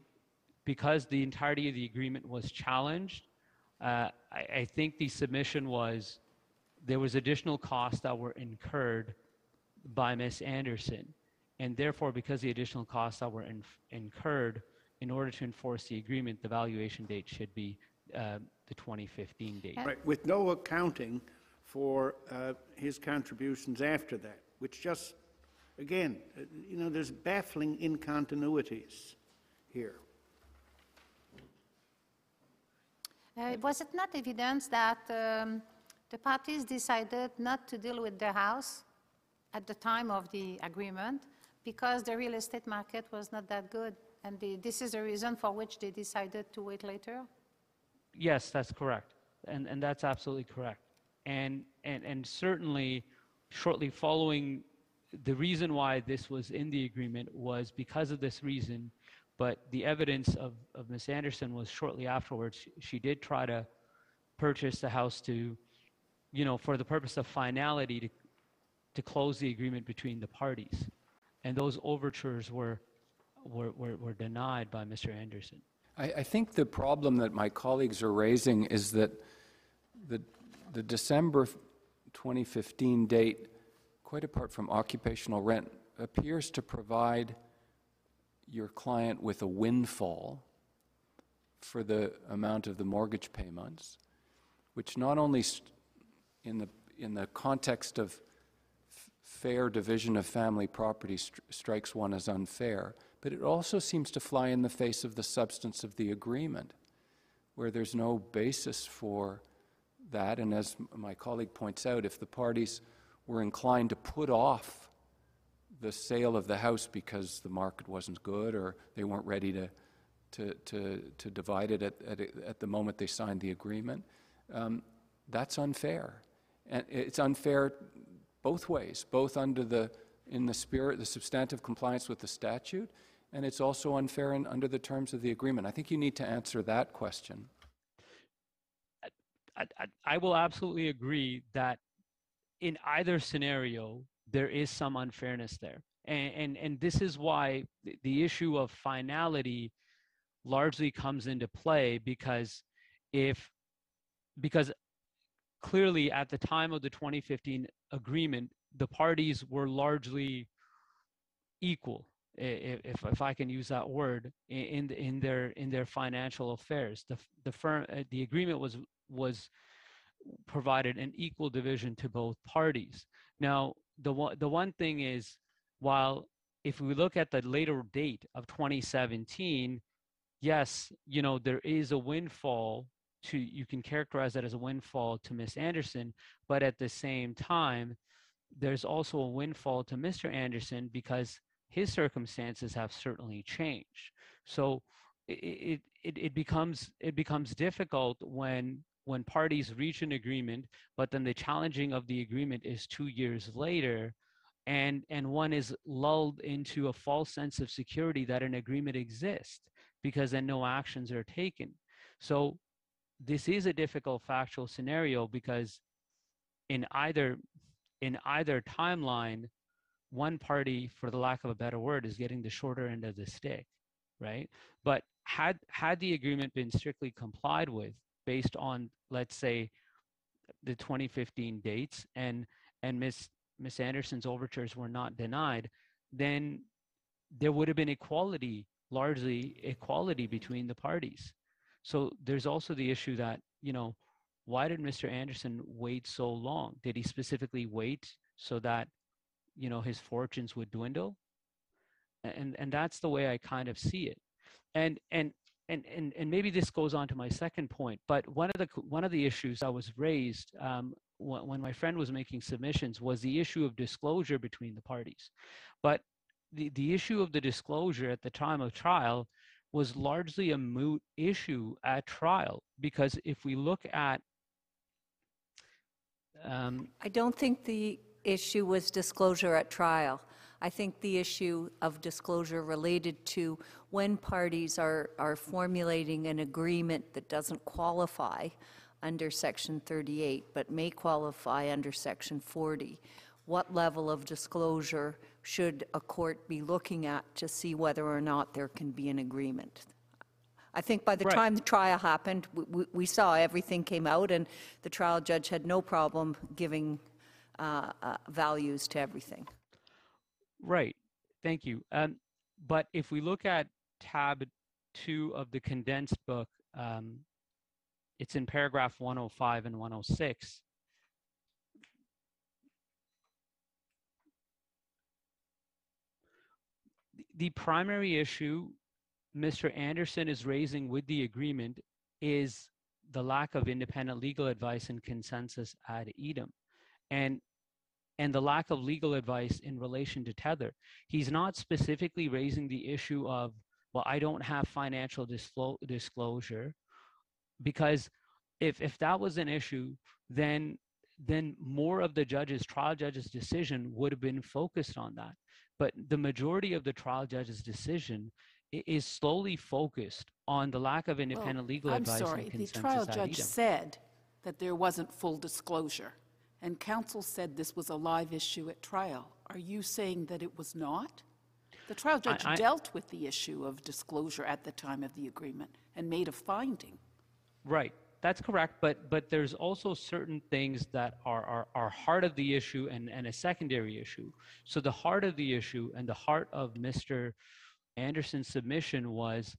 because the entirety of the agreement was challenged uh, I, I think the submission was there was additional costs that were incurred by Ms. Anderson. And therefore, because the additional costs that were in, incurred, in order to enforce the agreement, the valuation date should be uh, the 2015 date. Right, with no accounting for uh, his contributions after that, which just, again, uh, you know, there's baffling incontinuities here. Uh, Was it not evidence that um, the parties decided not to deal with the house at the time of the agreement because the real estate market was not that good? And the- this is the reason for which they decided to wait later? Yes, that's correct. And, and that's absolutely correct. And, and, and certainly, shortly following, the reason why this was in the agreement was because of this reason, but the evidence of, of Ms. Anderson was shortly afterwards. She, she did try to purchase the house to, you know, for the purpose of finality to, to close the agreement between the parties. And those overtures were, were, were, were denied by Mr. Anderson. I, I think the problem that my colleagues are raising is that the, the December 2015 date, quite apart from occupational rent, appears to provide your client with a windfall for the amount of the mortgage payments, which not only in the, in the context of fair division of family property stri- strikes one as unfair, but it also seems to fly in the face of the substance of the agreement, where there's no basis for that. And as my colleague points out, if the parties were inclined to put off the sale of the house because the market wasn't good or they weren't ready to, to, to, to divide it at, at, at the moment they signed the agreement, um, that's unfair. And it's unfair both ways, both under the, in the spirit, the substantive compliance with the statute, and it's also unfair in, under the terms of the agreement. I think you need to answer that question. I, I, I will absolutely agree that in either scenario, there is some unfairness there. And, and, and this is why the, issue of finality largely comes into play because if, because clearly at the time of the 2015 agreement, the parties were largely equal, if, if I can use that word, in, in their, in their financial affairs. The, the firm, uh, the agreement was, was provided an equal division to both parties. Now, the one, the one thing is, while if we look at the later date of 2017, yes, you know, there is a windfall to, you can characterize that as a windfall to Miss Anderson, but at the same time, there's also a windfall to Mr. Anderson because his circumstances have certainly changed. So it, it, it becomes it becomes difficult when when parties reach an agreement, but then the challenging of the agreement is two years later, and and one is lulled into a false sense of security that an agreement exists because then no actions are taken. So this is a difficult factual scenario because in either in either timeline, one party, for the lack of a better word, is getting the shorter end of the stick, right? But had had the agreement been strictly complied with based on, let's say, the 2015 dates and and Miss Miss Anderson's overtures were not denied, then there would have been equality, largely equality between the parties. So there's also the issue that, you know, why did Mr. Anderson wait so long? Did he specifically wait so that, you know, his fortunes would dwindle? And and that's the way I kind of see it. And and and, and, and maybe this goes on to my second point, but one of the one of the issues that was raised um, when, when my friend was making submissions was the issue of disclosure between the parties. But the, the issue of the disclosure at the time of trial was largely a moot issue at trial because if we look at um, I don't think the issue was disclosure at trial. I think the issue of disclosure related to when parties are, are formulating an agreement that doesn't qualify under Section 38, but may qualify under Section 40. What level of disclosure should a court be looking at to see whether or not there can be an agreement? I think by the Right. time the trial happened, we- we, saw everything came out, and the trial judge had no problem giving uh, uh, values to everything. Right. Thank you. Um, but if we look at tab two of the condensed book, um, it's in paragraph 105 and 106. The- primary issue Mr. Anderson is raising with the agreement is the lack of independent legal advice and consensus ad idem. And and the lack of legal advice in relation to tether. He's not specifically raising the issue of, well, I don't have financial disclo- disclosure, because if if that was an issue, then then more of the judge's trial judge's decision would have been focused on that. But the majority of the trial judge's decision is slowly focused on the lack of independent legal I'm advice sorry, and the trial judge said that there wasn't full disclosure, and counsel said this was a live issue at trial. Are you saying that it was not? The trial judge I- dealt with the issue of disclosure at the time of the agreement and made a finding. Right. That's correct. But but there's also certain things that are are, are heart of the issue and, and a secondary issue. So the heart of the issue and the heart of Mr. Anderson's submission was,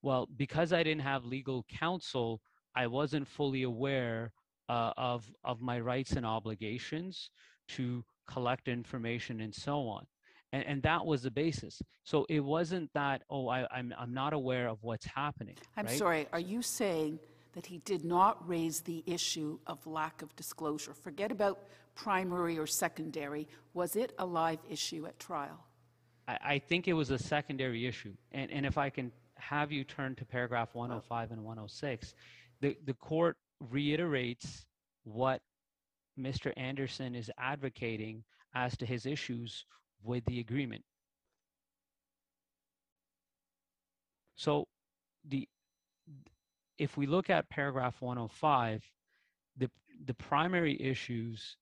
well, because I didn't have legal counsel, I wasn't fully aware uh, of of my rights and obligations to collect information and so on. And, and that was the basis. So it wasn't that, oh, I, I'm, I'm not aware of what's happening. I'm right? sorry, are you saying that he did not raise the issue of lack of disclosure? Forget about primary or secondary. Was it a live issue at trial? I, I think it was a secondary issue. And, and if I can have you turn to paragraph 105 and 106, the, the court reiterates what Mr. Anderson is advocating as to his issues with the agreement. So the if we look at paragraph 105, the the primary issues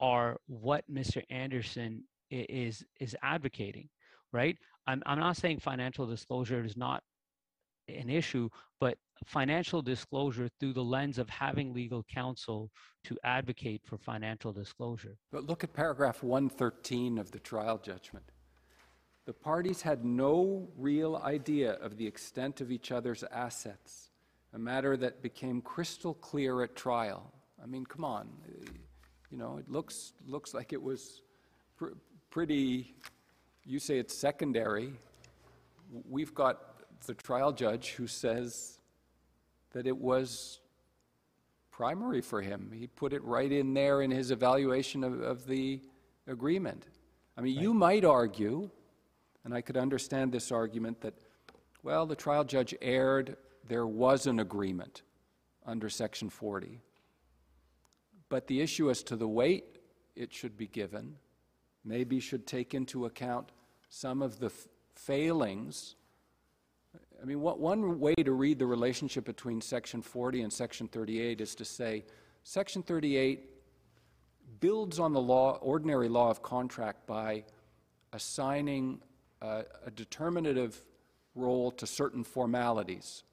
are what Mr. Anderson is is advocating, right? I'm I'm not saying financial disclosure is not an issue, but financial disclosure through the lens of having legal counsel to advocate for financial disclosure. But look at paragraph 113 of the trial judgment. The parties had no real idea of the extent of each other's assets, a matter that became crystal clear at trial. I mean, come on, you know, it looks, looks like it was pr- pretty, you say it's secondary. We've got the trial judge who says that it was primary for him. He put it right in there in his evaluation of, of the agreement. I mean, you might argue, and I could understand this argument, that, well, the trial judge erred, there was an agreement under Section 40. But the issue as to the weight it should be given maybe should take into account some of the failings I mean, what, one way to read the relationship between Section 40 and Section 38 is to say Section 38 builds on the law, ordinary law of contract by assigning uh, a determinative role to certain formalities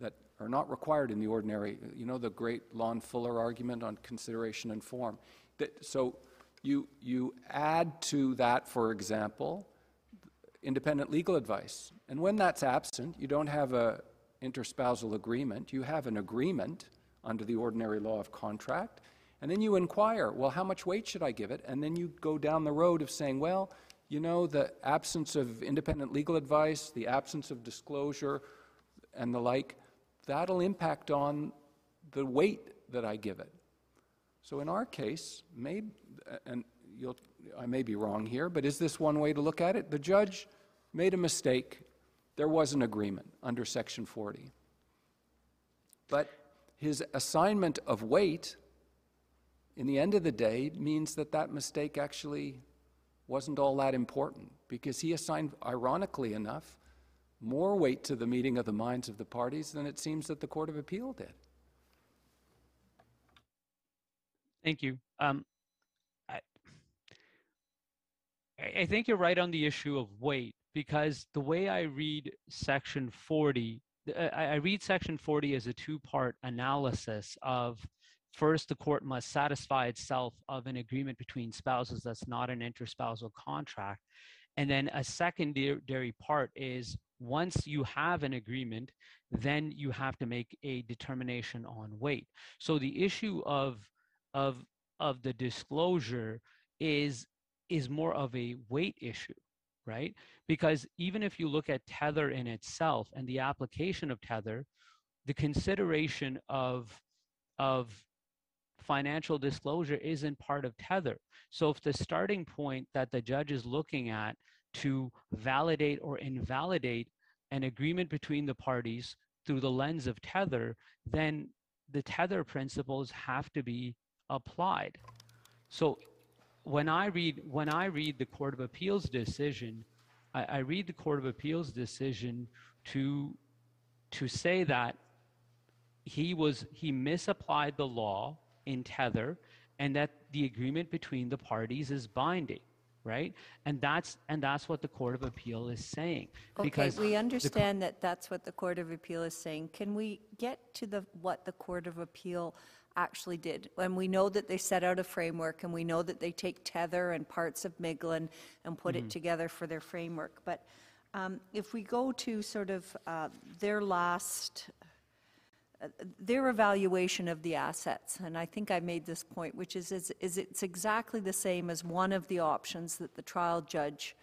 that are not required in the ordinary. You know the great Lon Fuller argument on consideration and form. That, so you, you add to that, for example, independent legal advice. And when that's absent, you don't have a interspousal agreement, you have an agreement under the ordinary law of contract, and then you inquire, well, how much weight should I give it? And then you go down the road of saying, well, you know, the absence of independent legal advice, the absence of disclosure, and the like, that'll impact on the weight that I give it. So in our case, maybe, and you'll, I may be wrong here, but is this one way to look at it? The judge made a mistake. There was an agreement under Section 40. But his assignment of weight, in the end of the day, means that that mistake actually wasn't all that important because he assigned, ironically enough, more weight to the meeting of the minds of the parties than it seems that the Court of Appeal did. Thank you. Um, I, I think you're right on the issue of weight because the way I read Section 40, uh, I, I read Section 40 as a two-part analysis of first, the court must satisfy itself of an agreement between spouses that's not an interspousal contract. And then a secondary part is once you have an agreement, then you have to make a determination on weight. So the issue of of of the disclosure is is more of a weight issue right because even if you look at tether in itself and the application of tether the consideration of of financial disclosure isn't part of tether so if the starting point that the judge is looking at to validate or invalidate an agreement between the parties through the lens of tether then the tether principles have to be applied. So when I read when I read the Court of Appeals decision, I, I read the Court of Appeals decision to to say that he was he misapplied the law in tether and that the agreement between the parties is binding right and that's and that's what the court of appeal is saying Okay, because we the understand that that's what the Court of Appeal is saying. Can we get to the, what the Court of Appeal actually did? And we know that they set out a framework, and we know that they take Tether and parts of Miglin and put Mm-hmm. it together for their framework. But um, if we go to sort of uh, their last, uh, their evaluation of the assets, and I think I made this point, which is, is is it's exactly the same as one of the options that the trial judge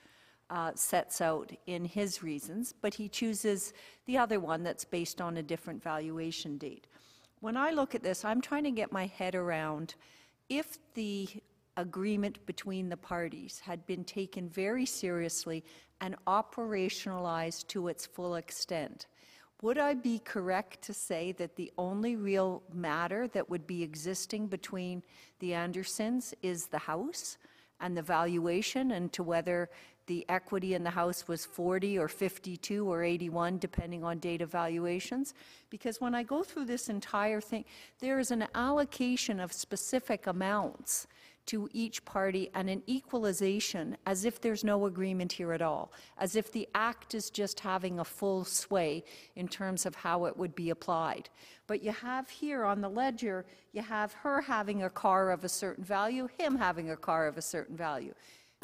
uh, sets out in his reasons, but he chooses the other one that's based on a different valuation date. When I look at this, I'm trying to get my head around if the agreement between the parties had been taken very seriously and operationalized to its full extent. Would I be correct to say that the only real matter that would be existing between the Andersons is the house and the valuation and to whether the equity in the house was 40 or 52 or 81, depending on date of valuations? Because when I go through this entire thing, there is an allocation of specific amounts to each party and an equalization as if there's no agreement here at all, as if the act is just having a full sway in terms of how it would be applied. But you have here on the ledger, you have her having a car of a certain value, him having a car of a certain value,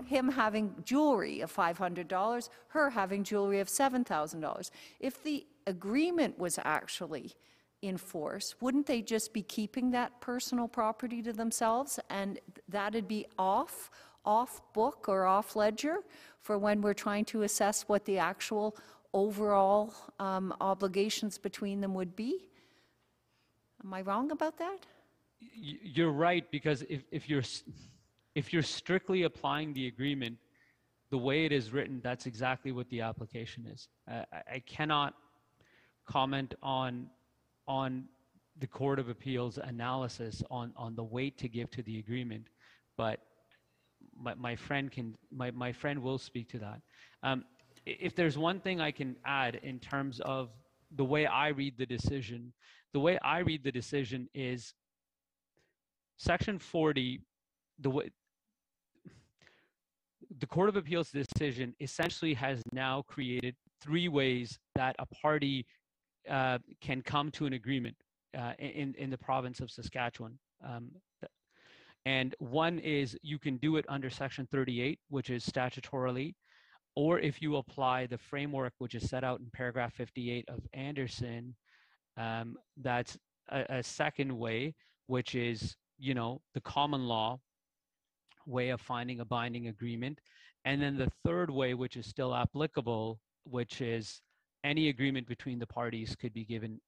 him having jewelry of $500, her having jewelry of $7,000. If the agreement was actually in force, wouldn't they just be keeping that personal property to themselves and that'd be off, off book or off ledger for when we're trying to assess what the actual overall um, obligations between them would be? Am I wrong about that? you're right because if, if you're if you're strictly applying the agreement the way it is written that's exactly what the application is. Uh, I, cannot comment on on the court of appeals analysis on on the weight to give to the agreement but my, my friend can my, my friend will speak to that. Um, if there's one thing i can add in terms of the way i read the decision the way i read the decision is section 40 the way the court of appeals decision essentially has now created three ways that a party uh, can come to an agreement uh, in in the province of saskatchewan. Um, and one is you can do it under section 38 which is statutorily or if you apply the framework which is set out in paragraph 58 of anderson um, that's a, a second way which is you know the common law way of finding a binding agreement and then the third way which is still applicable which is any agreement between the parties could be given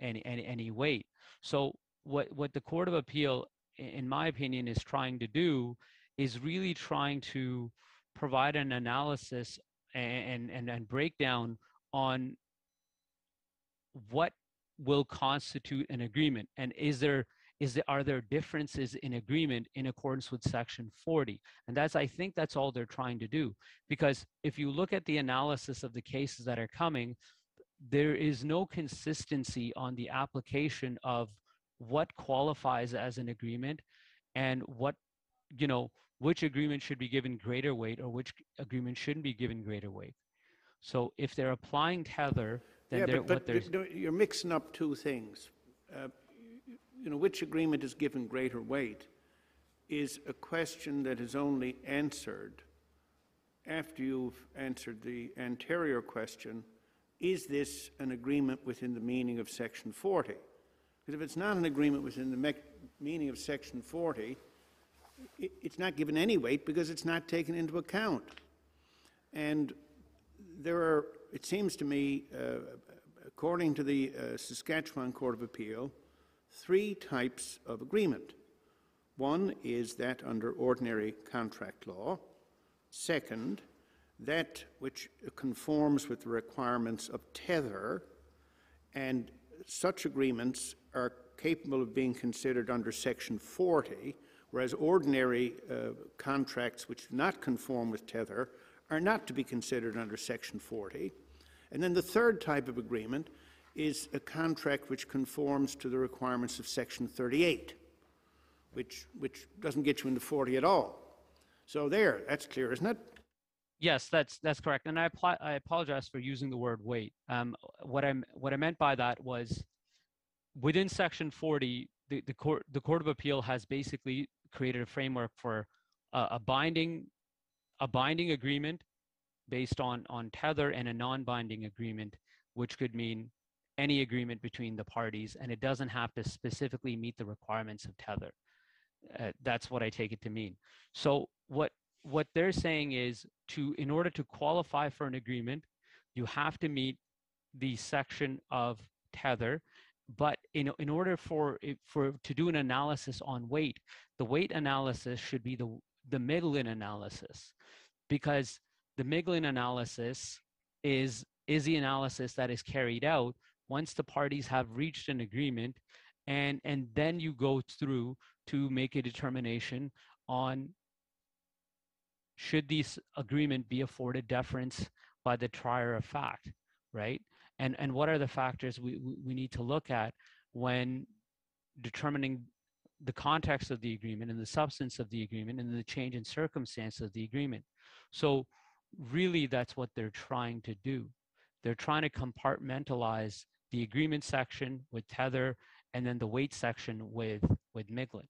any, any, any weight. So what, what the Court of Appeal, in my opinion, is trying to do is really trying to provide an analysis and, and, and breakdown on what will constitute an agreement and is there is there are there differences in agreement in accordance with section 40 and that's i think that's all they're trying to do. Because if you look at the analysis of the cases that are coming there is no consistency on the application of what qualifies as an agreement and what you know which agreement should be given greater weight or which agreement shouldn't be given greater weight. So if they're applying tether then Yeah, they're, but, what but know, you're mixing up two things. Uh, You know, which agreement is given greater weight is a question that is only answered after you've answered the anterior question, is this an agreement within the meaning of Section 40? Because if it's not an agreement within the meaning of Section 40, i- it's not given any weight because it's not taken into account. And there are, it seems to me, uh, according to the uh, Saskatchewan Court of Appeal, three types of agreement. One is that under ordinary contract law. Second, that which conforms with the requirements of tether, and such agreements are capable of being considered under Section 40, whereas ordinary uh, contracts which do not conform with tether are not to be considered under Section 40. And then the third type of agreement is a contract which conforms to the requirements of Section 38, which, which doesn't get you into 40 at all. So there, that's clear, isn't it? Yes, that's that's correct. And I I apologize for using the word weight. Um, what I'm what I meant by that was within section 40, the, the court the Court of Appeal has basically created a framework for a, a binding a binding agreement based on on tether and a non-binding agreement, which could mean any agreement between the parties, and it doesn't have to specifically meet the requirements of tether. Uh, that's what I take it to mean. So what what they're saying is to in order to qualify for an agreement, you have to meet the section of tether. But in, in order for for to do an analysis on weight, the weight analysis should be the the Miglin analysis, because the Miglin analysis is is the analysis that is carried out once the parties have reached an agreement, and and then you go through to make a determination on should this agreement be afforded deference by the trier of fact, right? And and what are the factors we, we need to look at when determining the context of the agreement and the substance of the agreement and the change in circumstance of the agreement. So really that's what they're trying to do. They're trying to compartmentalize the agreement section with tether and then the weight section with with Miglin.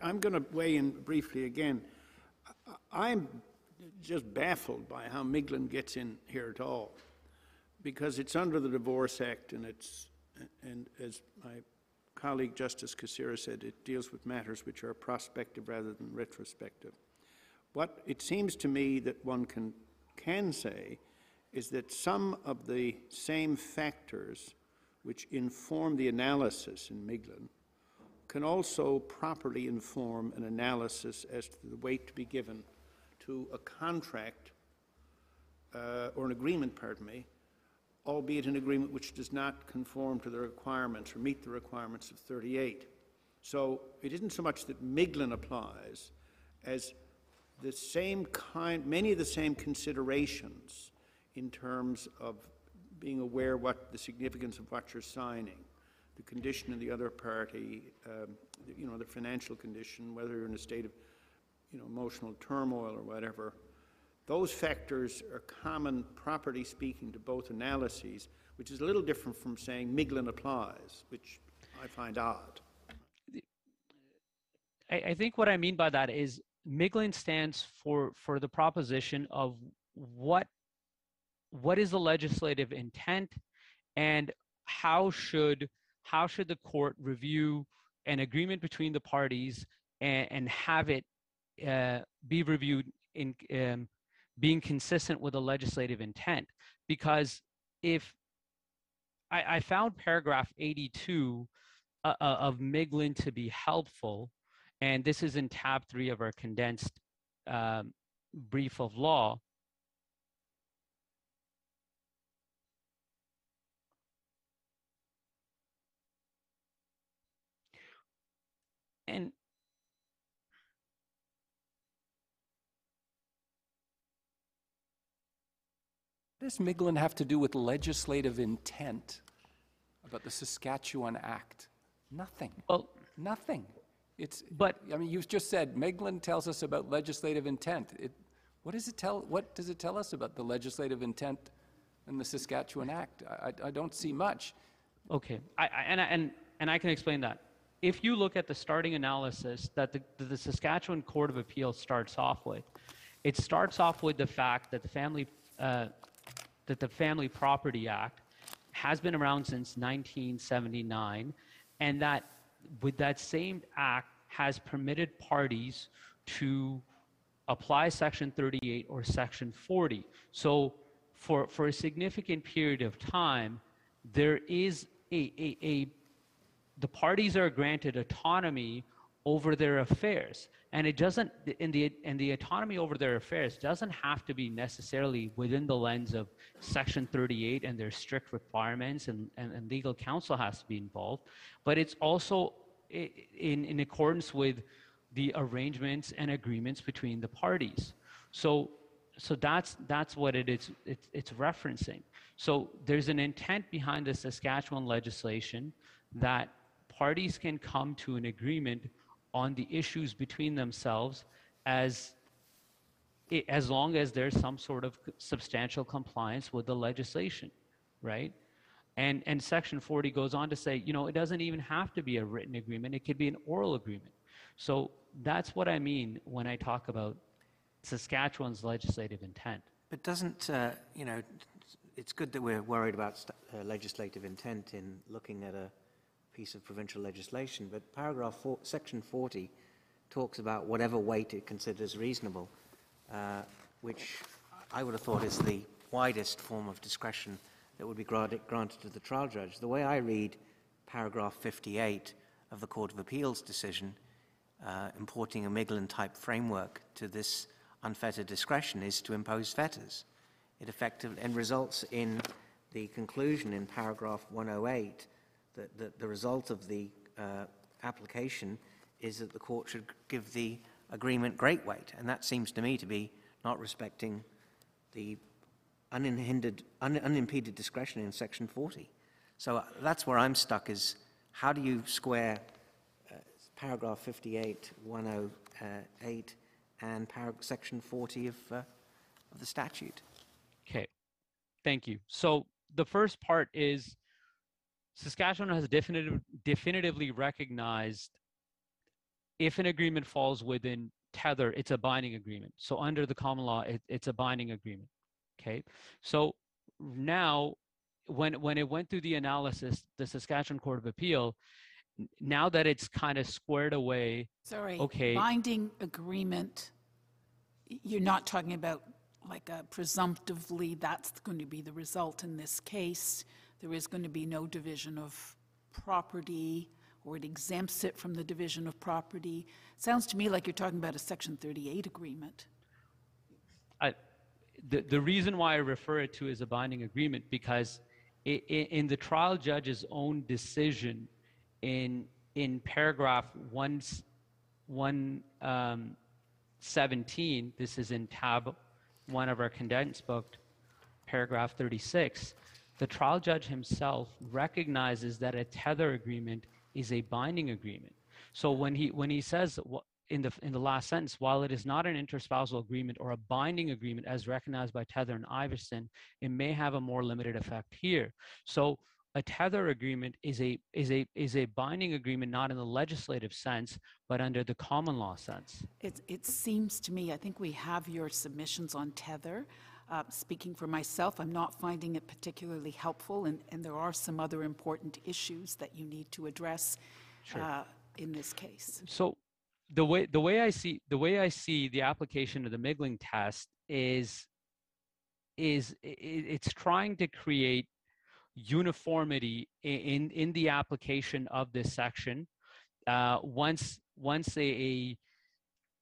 I'm going to weigh in briefly again. I'm just baffled by how Miglin gets in here at all, because it's under the Divorce Act, and it's, and as my colleague Justice Kasirer said, it deals with matters which are prospective rather than retrospective. What it seems to me that one can, can say is that some of the same factors which inform the analysis in Miglin can also properly inform an analysis as to the weight to be given to a contract uh, or an agreement, pardon me, albeit an agreement which does not conform to the requirements or meet the requirements of 38. So it isn't so much that Miglin applies as the same kind, many of the same considerations in terms of being aware what the significance of what you're signing, the condition of the other party, um, you know, the financial condition, whether you're in a state of, you know, emotional turmoil or whatever. Those factors are common, properly speaking, to both analyses, which is a little different from saying Miglin applies, which I find odd. I, I think what I mean by that is Miglin stands for for the proposition of what what is the legislative intent and how should how should the court review an agreement between the parties and, and have it uh, be reviewed in um, being consistent with the legislative intent. Because if I, I found paragraph 82 uh, uh, of Miglin to be helpful, and this is in tab three of our condensed um, brief of law. And What does Miglin have to do with legislative intent about the Saskatchewan Act? Nothing. well, Nothing. It's, But- I mean, you've just said, Miglin tells us about legislative intent. It, what does it tell, what does it tell us about the legislative intent in the Saskatchewan Act? I, I- don't see much. Okay, I, I, and, I, and, and I can explain that. If you look at the starting analysis that the, the Saskatchewan Court of Appeal starts off with, it starts off with the fact that the Family, uh, that the Family Property Act has been around since 1979, and that with that same act has permitted parties to apply Section 38 or Section 40. So for, for a significant period of time, there is a, a, a the parties are granted autonomy over their affairs. And it doesn't and the and the autonomy over their affairs doesn't have to be necessarily within the lens of section 38 and their strict requirements and, and, and legal counsel has to be involved but it's also in, in accordance with the arrangements and agreements between the parties. So so that's that's what it is it's, it's referencing. So there's an intent behind the saskatchewan legislation that parties can come to an agreement on the issues between themselves as as long as there's some sort of substantial compliance with the legislation right? And and section 40 goes on to say you know it doesn't even have to be a written agreement. It could be an oral agreement. So that's what i mean when i talk about saskatchewan's legislative intent. But doesn't, uh, you know, it's good that we're worried about uh, legislative intent in looking at a piece of provincial legislation, but paragraph four, section 40 talks about whatever weight it considers reasonable, uh, which I would have thought is the widest form of discretion that would be granted, granted to the trial judge. The way I read paragraph 58 of the Court of Appeals decision, uh, importing a Miglin-type framework to this unfettered discretion is to impose fetters. It effectively and results in the conclusion in paragraph 108 that, that the result of the uh, application is that the court should give the agreement great weight, and that seems to me to be not respecting the un, unimpeded discretion in section 40. So uh, that's where I'm stuck is how do you square uh, paragraph 58, 108, and parag- section 40 of, uh, of the statute? Okay, thank you. So the first part is Saskatchewan has definitive, definitively recognized if an agreement falls within tether, it's a binding agreement. So under the common law, it, it's a binding agreement. Okay, so now when when it went through the analysis, the Saskatchewan Court of Appeal, now that it's kind of squared away, Sorry. Okay. Binding agreement, you're not talking about like a presumptively, that's going to be the result in this case. There is going to be no division of property, or it exempts it from the division of property. Sounds to me like you're talking about a Section 38 agreement. I, the, the reason why I refer it to as a binding agreement because i i in the trial judge's own decision in in paragraph one one um, 17 this is in tab one of our condensed book paragraph 36 the trial judge himself recognizes that a tether agreement is a binding agreement so when he when he says in the in the last sentence, while it is not an interspousal agreement or a binding agreement as recognized by Tether and Iverson, it may have a more limited effect here. So a tether agreement is a is a is a binding agreement not in the legislative sense, but under the common law sense. It, it seems to me, I think we have your submissions on Tether. Uh, Speaking for myself, I'm not finding it particularly helpful, and, and there are some other important issues that you need to address uh, in this case. So the way the way I see the way I see the application of the Miglin test is is it's trying to create uniformity in in the application of this section. Uh, once once a, a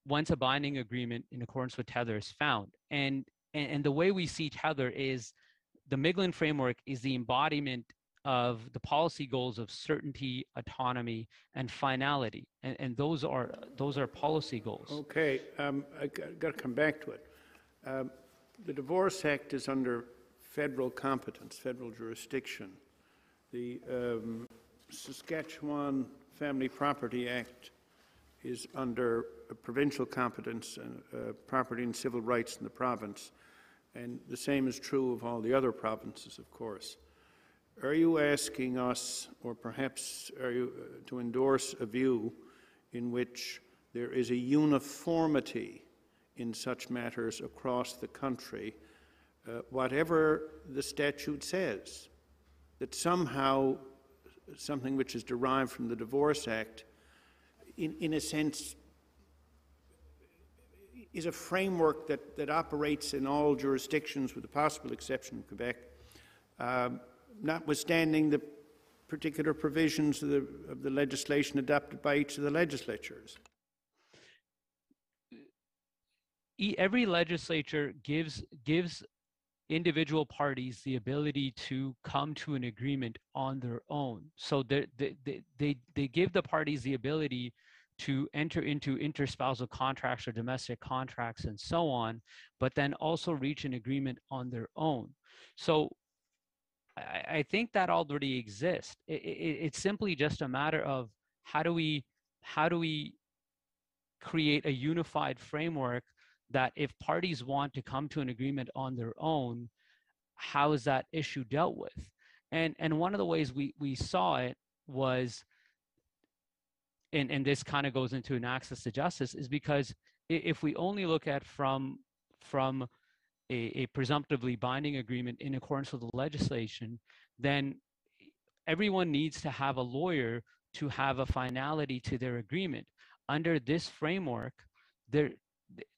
once a binding agreement in accordance with tether is found. And, and and the way we see tether is the miglin framework is the embodiment of the policy goals of certainty autonomy and finality and, and those are those are policy goals Okay, um, I got to come back to it. Um, The Divorce Act is under federal competence, federal jurisdiction. The um, Saskatchewan Family Property Act is under provincial competence, and uh, property and civil rights in the province, and the same is true of all the other provinces, of course. Are you asking us, or perhaps are you uh, to endorse a view in which there is a uniformity in such matters across the country, uh, whatever the statute says, that somehow something which is derived from the Divorce Act, in, in a sense, is a framework that, that operates in all jurisdictions with the possible exception of Quebec, um, notwithstanding the particular provisions of the, of the legislation adopted by each of the legislatures. every legislature gives gives individual parties the ability to come to an agreement on their own so they, they, they, they give the parties the ability to enter into interspousal contracts or domestic contracts and so on but then also reach an agreement on their own so i, I think that already exists it, it, it's simply just a matter of how do we how do we create a unified framework that if parties want to come to an agreement on their own, how is that issue dealt with? And and one of the ways we we saw it was, and and this kind of goes into an access to justice, is because if we only look at from from a, a presumptively binding agreement in accordance with the legislation, then everyone needs to have a lawyer to have a finality to their agreement. Under this framework, there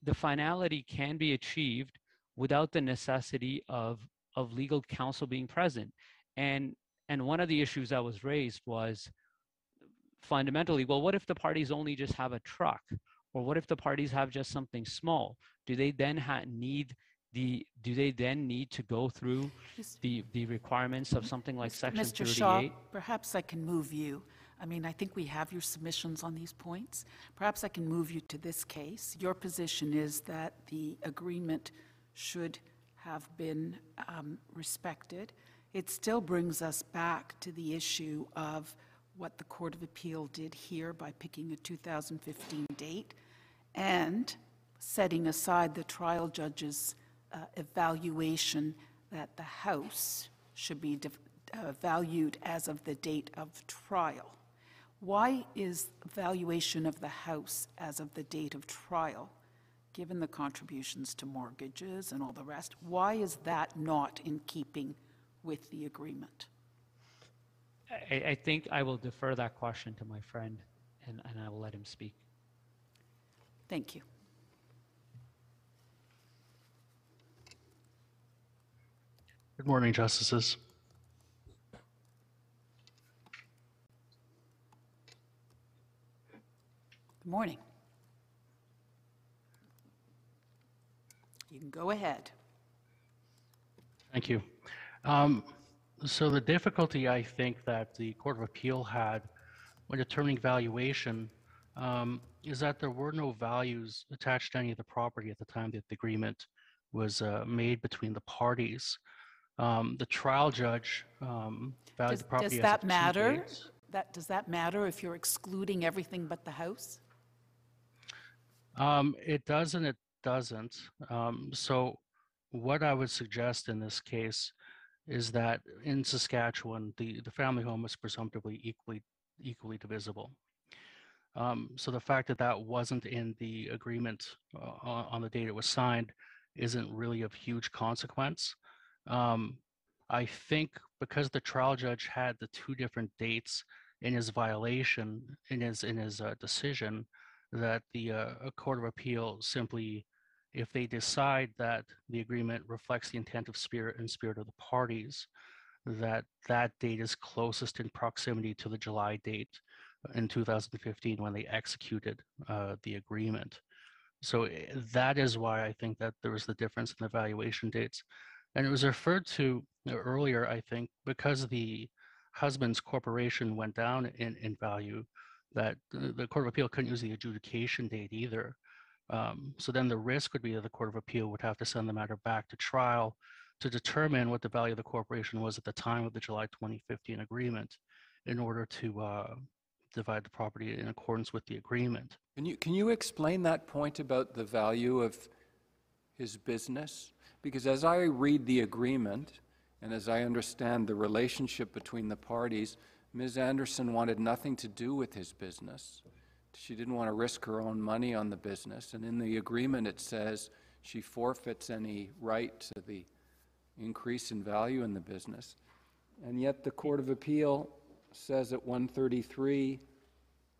the finality can be achieved without the necessity of of legal counsel being present and and one of the issues that was raised was fundamentally well what if the parties only just have a truck or what if the parties have just something small do they then ha- need the do they then need to go through the the requirements of something like section Mr. Shaw, 38 perhaps I can move you. I mean, I think we have your submissions on these points. Perhaps I can move you to this case. Your position is that the agreement should have been um, respected. It still brings us back to the issue of what the Court of Appeal did here by picking a 2015 date and setting aside the trial judge's uh, evaluation that the House should be uh, valued as of the date of trial. Why is valuation of the House as of the date of trial, given the contributions to mortgages and all the rest, why is that not in keeping with the agreement? I, I think I will defer that question to my friend and, and I will let him speak. Thank you. Good morning, Justices. Good morning. You can go ahead. Thank you. Um, So the difficulty I think that the Court of Appeal had when determining valuation um, is that there were no values attached to any of the property at the time that the agreement was uh, made between the parties. Um, The trial judge um, valued Does the property does as that of two matter? That, does that matter if you're excluding everything but the house? Um, it does and it doesn't. Um, so what I would suggest in this case is that in Saskatchewan, the, the family home is presumptively equally equally divisible. Um, so the fact that that wasn't in the agreement uh, on, the date it was signed isn't really of huge consequence. Um, I think because the trial judge had the two different dates in his violation in his in his uh, decision, that the uh, court of appeal simply if they decide that the agreement reflects the intent of spirit and spirit of the parties, that that date is closest in proximity to the July date in 2015 when they executed uh, the agreement. So eh, that is why I think that there was the difference in the valuation dates. And it was referred to earlier, I think, because the husband's corporation went down in, in value, that the, the Court of Appeal couldn't use the adjudication date either. Um, so then the risk would be that the Court of Appeal would have to send the matter back to trial to determine what the value of the corporation was at the time of the July 2015 agreement in order to uh, divide the property in accordance with the agreement. Can you, can you explain that point about the value of his business? Because as I read the agreement, and as I understand the relationship between the parties, Ms. Anderson wanted nothing to do with his business. She didn't want to risk her own money on the business. And in the agreement, it says she forfeits any right to the increase in value in the business. And yet the Court of Appeal says at 133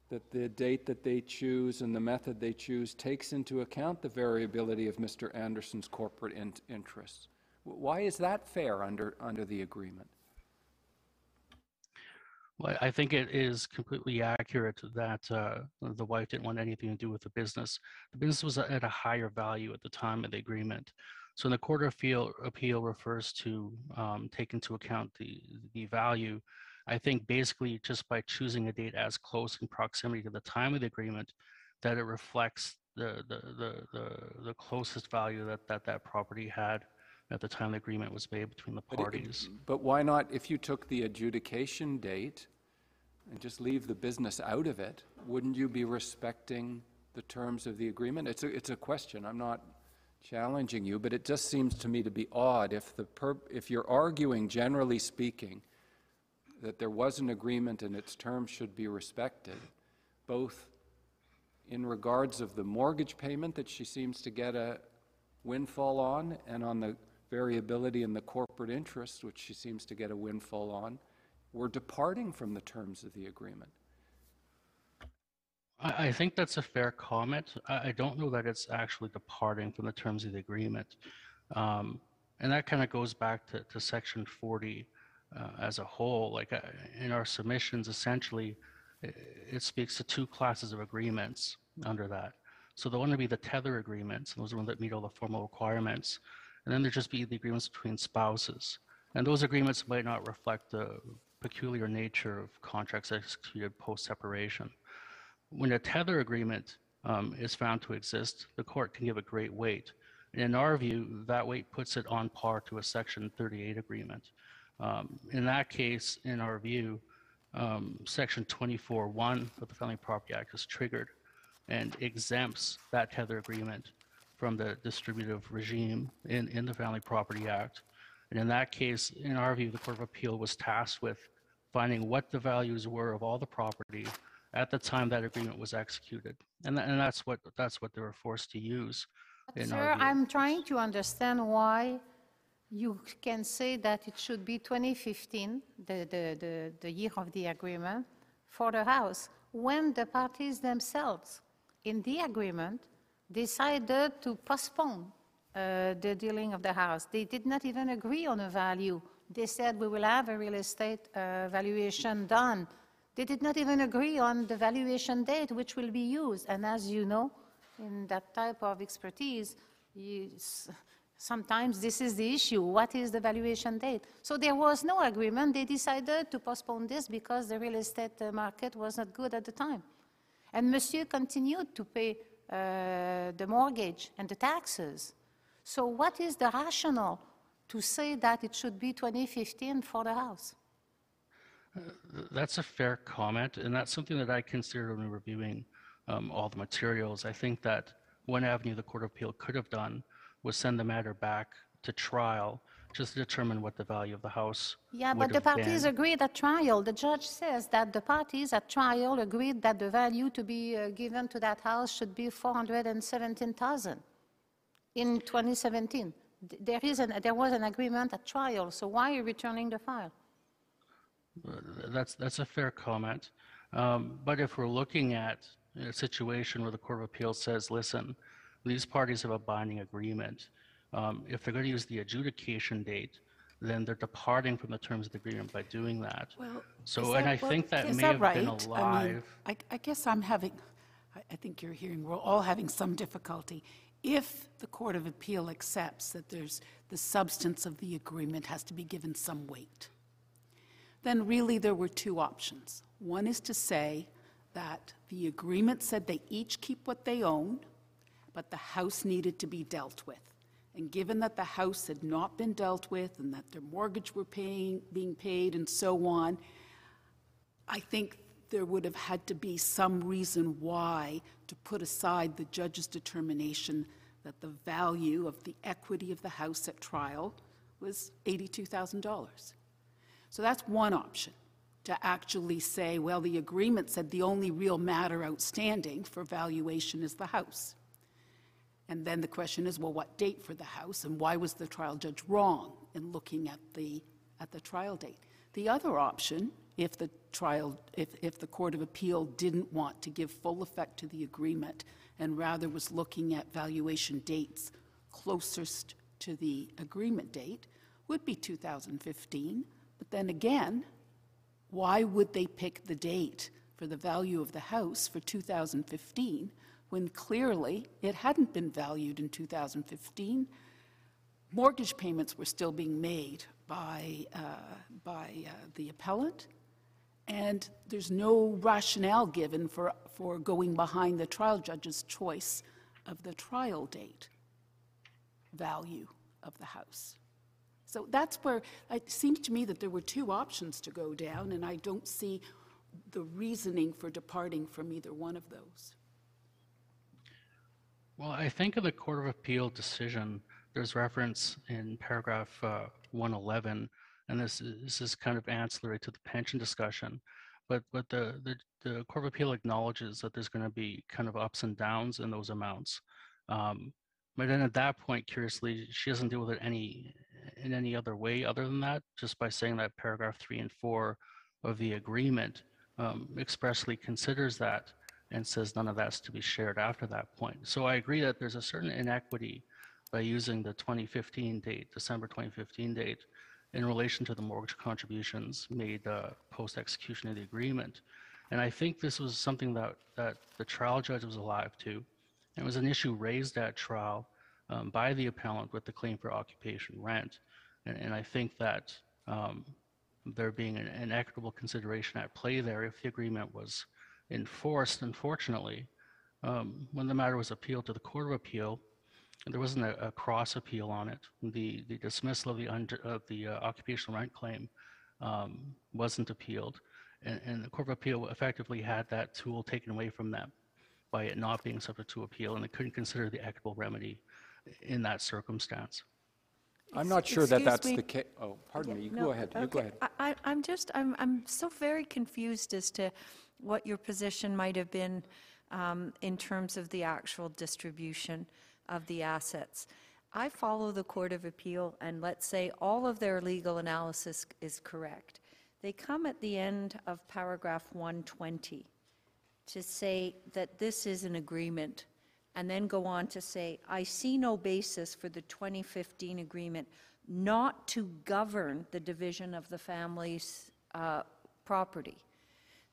that the date that they choose and the method they choose takes into account the variability of Mr. Anderson's corporate in- interests. Why is that fair under, under the agreement? I think it is completely accurate that uh, the wife didn't want anything to do with the business. The business was at a higher value at the time of the agreement. So the Court of Appeal, appeal refers to um, take into account the, the value, I think basically just by choosing a date as close in proximity to the time of the agreement, that it reflects the, the, the, the, the closest value that, that that property had at the time the agreement was made between the But it- parties. But why not, if you took the adjudication date and just leave the business out of it, wouldn't you be respecting the terms of the agreement? It's a, it's a question, I'm not challenging you, but it just seems to me to be odd if the, if you're arguing, generally speaking, that there was an agreement and its terms should be respected, both in regards of the mortgage payment that she seems to get a windfall on, and on the variability in the corporate interest, which she seems to get a windfall on, we're departing from the terms of the agreement. I, think that's a fair comment. I, don't know that it's actually departing from the terms of the agreement. Um, and that kind of goes back to, to section 40 uh, as a whole. Like uh, in our submissions, essentially, it, speaks to two classes of agreements under that. So the one would be the tether agreements, those are ones that meet all the formal requirements. And then there'd just be the agreements between spouses. And those agreements might not reflect the peculiar nature of contracts executed post-separation. When a tether agreement um, is found to exist, the court can give it great weight. And in our view, that weight puts it on par to a Section 38 agreement. Um, in that case, in our view, um, Section 24.1 of the Family Property Act is triggered and exempts that tether agreement from the distributive regime in, in the Family Property Act. And in that case, in our view, the Court of Appeal was tasked with finding what the values were of all the property at the time that agreement was executed. And, tha- and that's what that's what they were forced to use. in Sir, our view. I'm trying to understand why you can say that it should be 2015, the, the, the, the year of the agreement, for the house, when the parties themselves, in the agreement, decided to postpone uh, the dealing of the house. They did not even agree on a value. They said, we will have a real estate uh, valuation done. They did not even agree on the valuation date which will be used. And as you know, in that type of expertise, you, sometimes this is the issue. What is the valuation date? So there was no agreement. They decided to postpone this because the real estate uh, market was not good at the time. And Monsieur continued to pay uh, the mortgage and the taxes. So what is the rationale to say that it should be 2015 for the house? Th- That's a fair comment, and that's something that I considered when reviewing um, all the materials. I think that one avenue the Court of Appeal could have done was send the matter back to trial just to determine what the value of the house Yeah, but the parties been. agreed at trial. The judge says that the parties at trial agreed that the value to be uh, given to that house should be 417,000 in 2017. Th- There is an, there was an agreement at trial, so why are you returning the file? That's, that's a fair comment. Um, But if we're looking at a situation where the Court of Appeal says, listen, these parties have a binding agreement. Um, if they're going to use the adjudication date, then they're departing from the terms of the agreement by doing that. Well, So, is and that- I well, think that is may have been right? I mean, alive. I, I guess I'm having, I, I think you're hearing, we're all having some difficulty. If the Court of Appeal accepts that there's, the substance of the agreement has to be given some weight, then really there were two options. One is to say that the agreement said they each keep what they own, but the house needed to be dealt with. And given that the house had not been dealt with and that their mortgage were paying, being paid and so on, I think there would have had to be some reason why to put aside the judge's determination that the value of the equity of the house at trial was $82,000. So that's one option, to actually say, well, the agreement said the only real matter outstanding for valuation is the house. And then the question is, well, what date for the house, and why was the trial judge wrong in looking at the, at the trial date? The other option, if the trial, if, if the Court of Appeal didn't want to give full effect to the agreement and rather was looking at valuation dates closest to the agreement date, would be 2015. But then again, why would they pick the date for the value of the house for 2015 when clearly it hadn't been valued in 2015? Mortgage payments were still being made by, uh, by uh, the appellant, and there's no rationale given for, for going behind the trial judge's choice of the trial date value of the house. So that's where, it seems to me that there were two options to go down, and I don't see the reasoning for departing from either one of those. Well, I think of the Court of Appeal decision, there's reference in paragraph uh, 111, and this is, this is kind of ancillary to the pension discussion. But but the, the the Court of Appeal acknowledges that there's going to be kind of ups and downs in those amounts. Um, but then at that point, curiously, she doesn't deal with it any in any other way other than that, just by saying that paragraph three and four of the agreement um, expressly considers that and says none of that's to be shared after that point. So I agree that there's a certain inequity by using the 2015 date, December 2015 date, in relation to the mortgage contributions made uh, post execution of the agreement. And I think this was something that, that the trial judge was alive to. It was an issue raised at trial um, by the appellant with the claim for occupation rent. And, and I think that um, there being an, an equitable consideration at play there if the agreement was enforced, unfortunately, um, when the matter was appealed to the Court of Appeal, there wasn't a, a cross appeal on it. The, the dismissal of the, under, of the uh, occupational rent claim um, wasn't appealed. And, and the Court of Appeal effectively had that tool taken away from them by it not being subject to appeal, and they couldn't consider the equitable remedy in that circumstance. I'm not sure that that's me. the case. Oh, pardon me, you No, go ahead, you go ahead. I, I- I'm just, I'm, I'm so very confused as to what your position might have been um, in terms of the actual distribution of the assets. I follow the Court of Appeal, and let's say all of their legal analysis is correct. They come at the end of paragraph 120 to say that this is an agreement, and then go on to say, I see no basis for the 2015 agreement not to govern the division of the family's uh, property.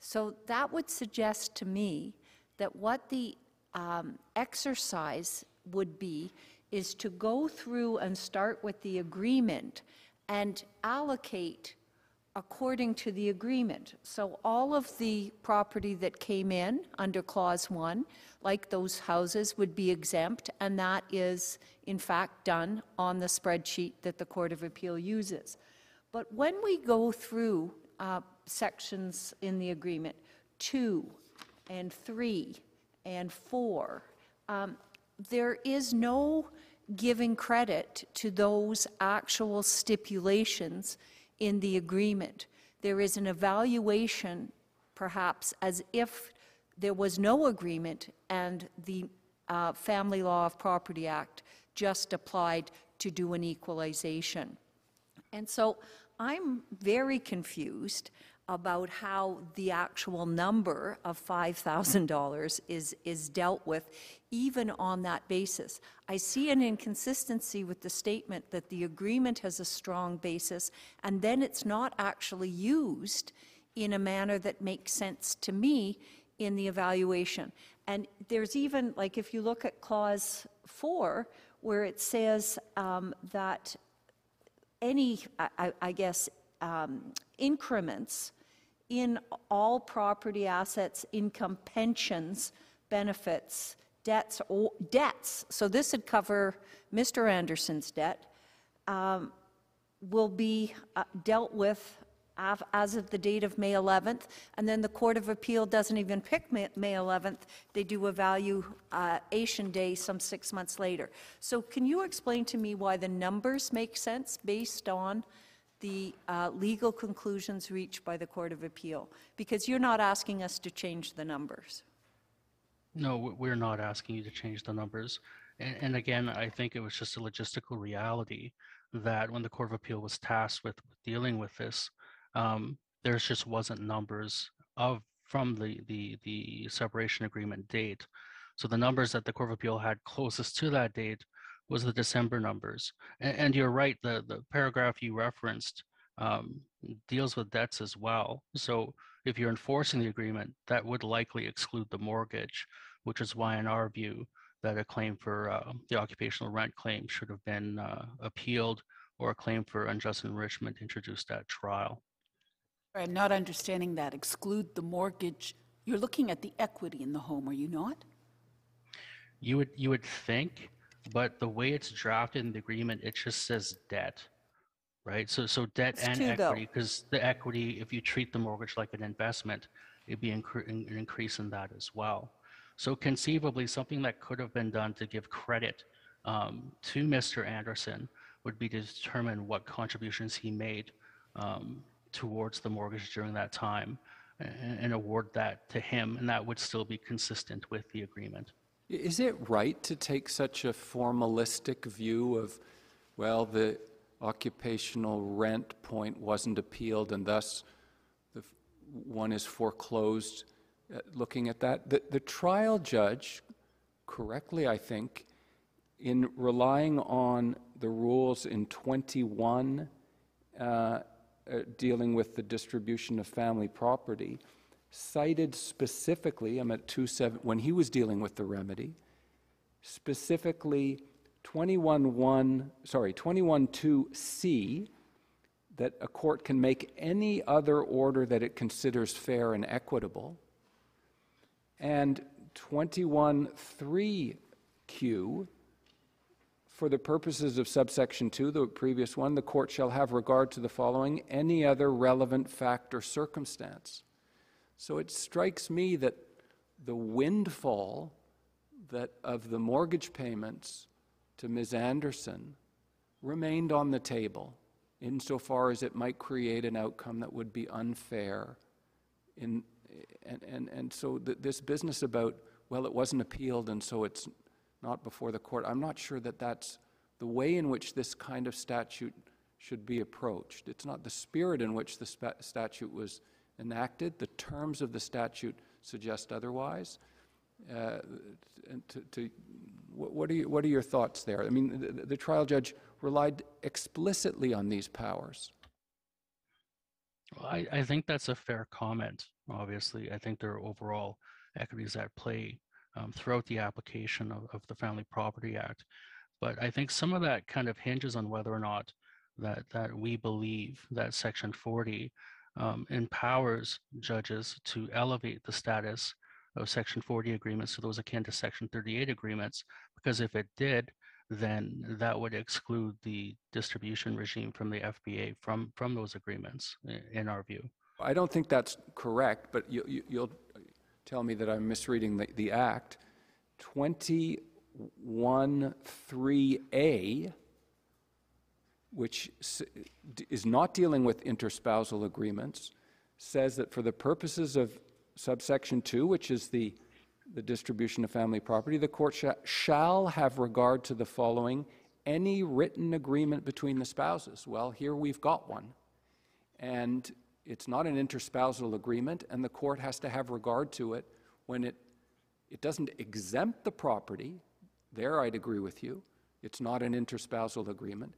So that would suggest to me that what the um, exercise would be is to go through and start with the agreement and allocate according to the agreement. So all of the property that came in under Clause 1, like those houses, would be exempt, and that is, in fact, done on the spreadsheet that the Court of Appeal uses. But when we go through uh, sections in the agreement, 2 and 3 and 4, um, there is no giving credit to those actual stipulations in the agreement. There is an evaluation, perhaps, as if there was no agreement and the uh, Family Law of Property Act just applied to do an equalization. And so I'm very confused about how the actual number of $5,000 is, is dealt with, even on that basis. I see an inconsistency with the statement that the agreement has a strong basis, and then it's not actually used in a manner that makes sense to me in the evaluation. And there's even, like, if you look at clause four, where it says um, that any, I- I, guess, um, increments in all property assets, income, pensions, benefits, debts, or debts, so this would cover Mr. Anderson's debt, um, will be uh, dealt with as of the date of May 11th, and then the Court of Appeal doesn't even pick Ma- May 11th, they do a valuation day some six months later. So can you explain to me why the numbers make sense based on the uh, legal conclusions reached by the Court of Appeal? Because you're not asking us to change the numbers. No, we- we're not asking you to change the numbers. And, and again, I think it was just a logistical reality that when the Court of Appeal was tasked with dealing with this, um, there's just wasn't numbers of from the, the the separation agreement date. So the numbers that the Court of Appeal had closest to that date was the December numbers. And, and you're right, the the paragraph you referenced um, deals with debts as well. So if you're enforcing the agreement, that would likely exclude the mortgage, which is why, in our view, that a claim for uh, the occupational rent claim should have been uh, appealed or a claim for unjust enrichment introduced at trial. I'm not understanding that. Exclude the mortgage. You're looking at the equity in the home, are you not? You would you would think, but the way it's drafted in the agreement, it just says debt, right? So so debt It's and two, though. equity, because the equity, if you treat the mortgage like an investment, it'd be incre- an increase in that as well. So conceivably, something that could have been done to give credit um, to Mr. Anderson would be to determine what contributions he made um, towards the mortgage during that time and, and award that to him, and that would still be consistent with the agreement. Is it right to take such a formalistic view of, well, the occupational rent point wasn't appealed and thus the one is foreclosed, uh, looking at that? The, the trial judge, correctly, I think, in relying on the rules in 21 uh, uh, dealing with the distribution of family property, cited specifically, I'm at 27, when he was dealing with the remedy, specifically 21.1, sorry, 21.2C, that a court can make any other order that it considers fair and equitable, and 21.3Q, for the purposes of subsection 2, the previous one, the court shall have regard to the following, any other relevant fact or circumstance. So it strikes me that the windfall that of the mortgage payments to Ms. Anderson remained on the table insofar as it might create an outcome that would be unfair. In, and, and, and so th- this business about, well, it wasn't appealed and so it's not before the court, I'm not sure that that's the way in which this kind of statute should be approached. It's not the spirit in which the statute was enacted. The terms of the statute suggest otherwise. Uh, to, to, what, what are you, what are your thoughts there? I mean, the, the trial judge relied explicitly on these powers. Well, I, I think that's a fair comment, obviously. I think there are overall equities at play um, throughout the application of, of the Family Property Act. But I think some of that kind of hinges on whether or not that, that we believe that Section 40 um, empowers judges to elevate the status of Section 40 agreements to those akin to Section 38 agreements, because if it did, then that would exclude the distribution regime from the FPA from, from those agreements, in our view. I don't think that's correct, but you, you, you'll tell me that I'm misreading the, the act. 21.3A, which is not dealing with interspousal agreements, says that for the purposes of subsection 2, which is the, the distribution of family property, the court sha- shall have regard to the following any written agreement between the spouses. Well, here we've got one. And it's not an interspousal agreement, and the court has to have regard to it when it, it doesn't exempt the property. There, I'd agree with you. It's not an interspousal agreement,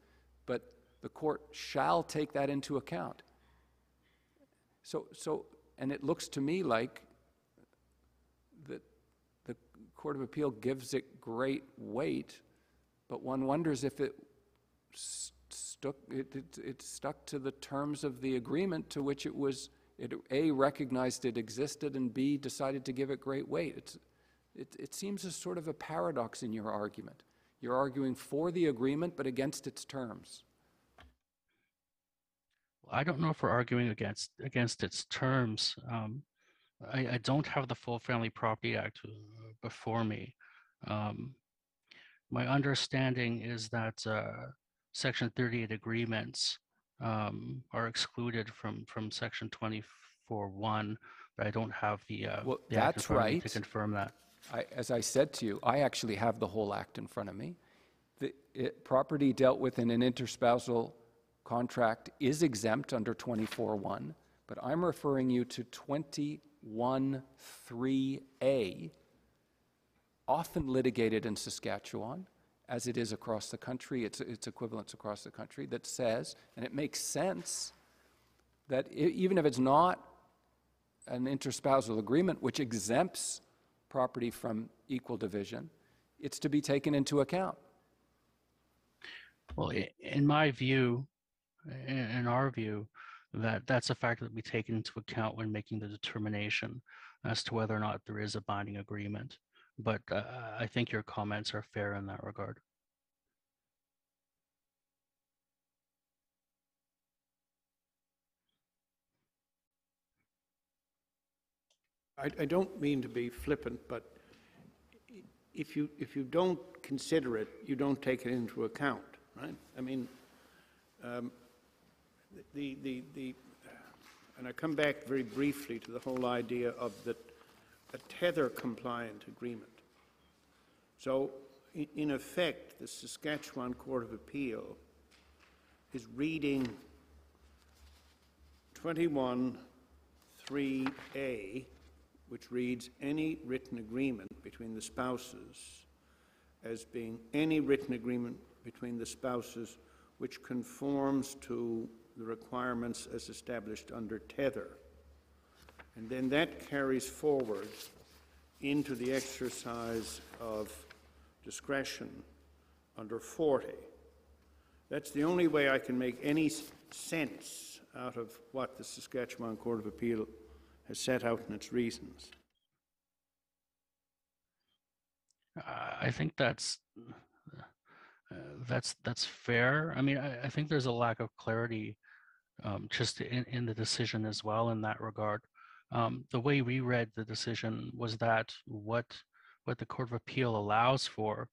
but the court shall take that into account. So, so, and it looks to me like that the Court of Appeal gives it great weight, but one wonders if it stuck, it, it, it stuck to the terms of the agreement to which it was, it, A, recognized it existed, and B, decided to give it great weight. It's, it, it seems a sort of a paradox in your argument. You're arguing for the agreement, but against its terms. I don't know if we're arguing against against its terms. Um, I, I don't have the Full Family Property Act uh, before me. Um, my understanding is that uh, Section 38 agreements um, are excluded from from Section 24.1, but I don't have the, uh, Well, the that's right. to confirm that. I, as I said to you, I actually have the whole act in front of me. The it, property dealt with in an interspousal contract is exempt under 24.1, but I'm referring you to 21.3A, often litigated in Saskatchewan, as it is across the country, its, its equivalents across the country, that says, and it makes sense, that e- even if it's not an interspousal agreement which exempts property from equal division, it's to be taken into account. Well, in my view, in, our view, that that's a factor that we take into account when making the determination as to whether or not there is a binding agreement. But uh, I think your comments are fair in that regard. I, I don't mean to be flippant, but if you, if you don't consider it, you don't take it into account, right? I mean, um, the, the, the, and I come back very briefly to the whole idea of the, a tether-compliant agreement. So, i- in effect, the Saskatchewan Court of Appeal is reading 21.3A, which reads, "Any written agreement between the spouses," as being any written agreement between the spouses which conforms to the requirements as established under tether. And then that carries forward into the exercise of discretion under 40. That's the only way I can make any sense out of what the Saskatchewan Court of Appeal set out in its reasons. I think that's uh, that's that's fair. I mean, I, I think there's a lack of clarity um, just in, in the decision as well in that regard. Um, the way we read the decision was that what what the Court of Appeal allows for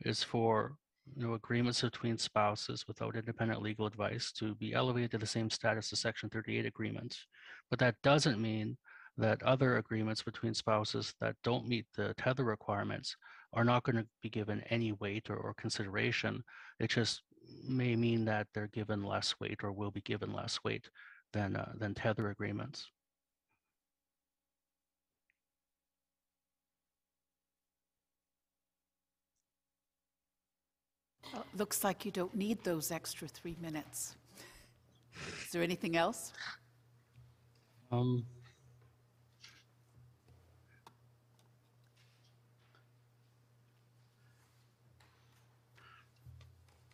is for you know agreements between spouses without independent legal advice to be elevated to the same status as Section 38 agreements. But that doesn't mean that other agreements between spouses that don't meet the tether requirements are not going to be given any weight or, or consideration. It just may mean that they're given less weight or will be given less weight than uh, than tether agreements. Well, Looks like you don't need those extra three minutes. Is there anything else? Um,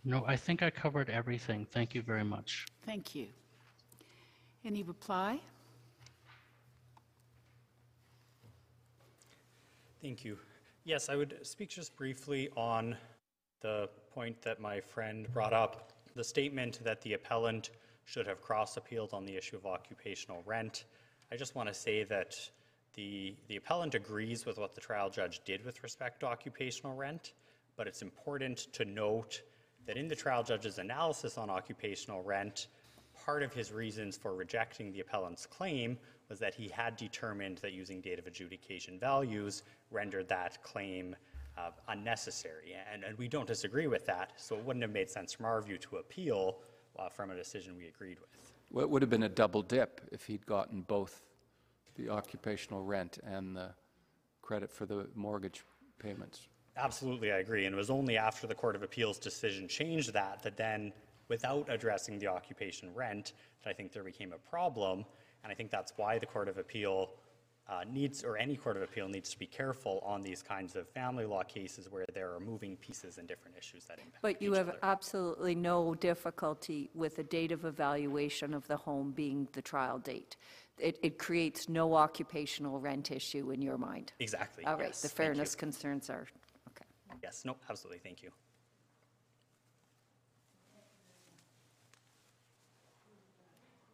no, I think I covered everything. Thank you very much. Thank you. Any reply? Thank you. Yes, I would speak just briefly on the point that my friend brought up, the statement that the appellant should have cross-appealed on the issue of occupational rent. I just want to say that the, the appellant agrees with what the trial judge did with respect to occupational rent, but it's important to note that in the trial judge's analysis on occupational rent, part of his reasons for rejecting the appellant's claim was that he had determined that using date of adjudication values rendered that claim uh, unnecessary. And, and we don't disagree with that, so it wouldn't have made sense from our view to appeal uh, from a decision we agreed with. Well, it would have been a double dip if he'd gotten both the occupational rent and the credit for the mortgage payments. Absolutely, I agree. And it was only after the Court of Appeals decision changed that, that then, without addressing the occupation rent, that I think there became a problem. And I think that's why the Court of Appeal uh, needs, or any Court of Appeal needs to be careful on these kinds of family law cases where there are moving pieces and different issues that impact But you each have other. absolutely no difficulty with the date of evaluation of the home being the trial date. It, it creates no occupational rent issue in your mind. Exactly, All right, yes, the thank you. fairness concerns are, okay. Yes, no, absolutely, thank you.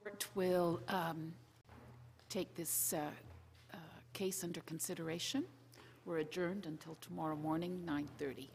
Court will um, take this uh, uh, case under consideration. We're adjourned until tomorrow morning, 9:30.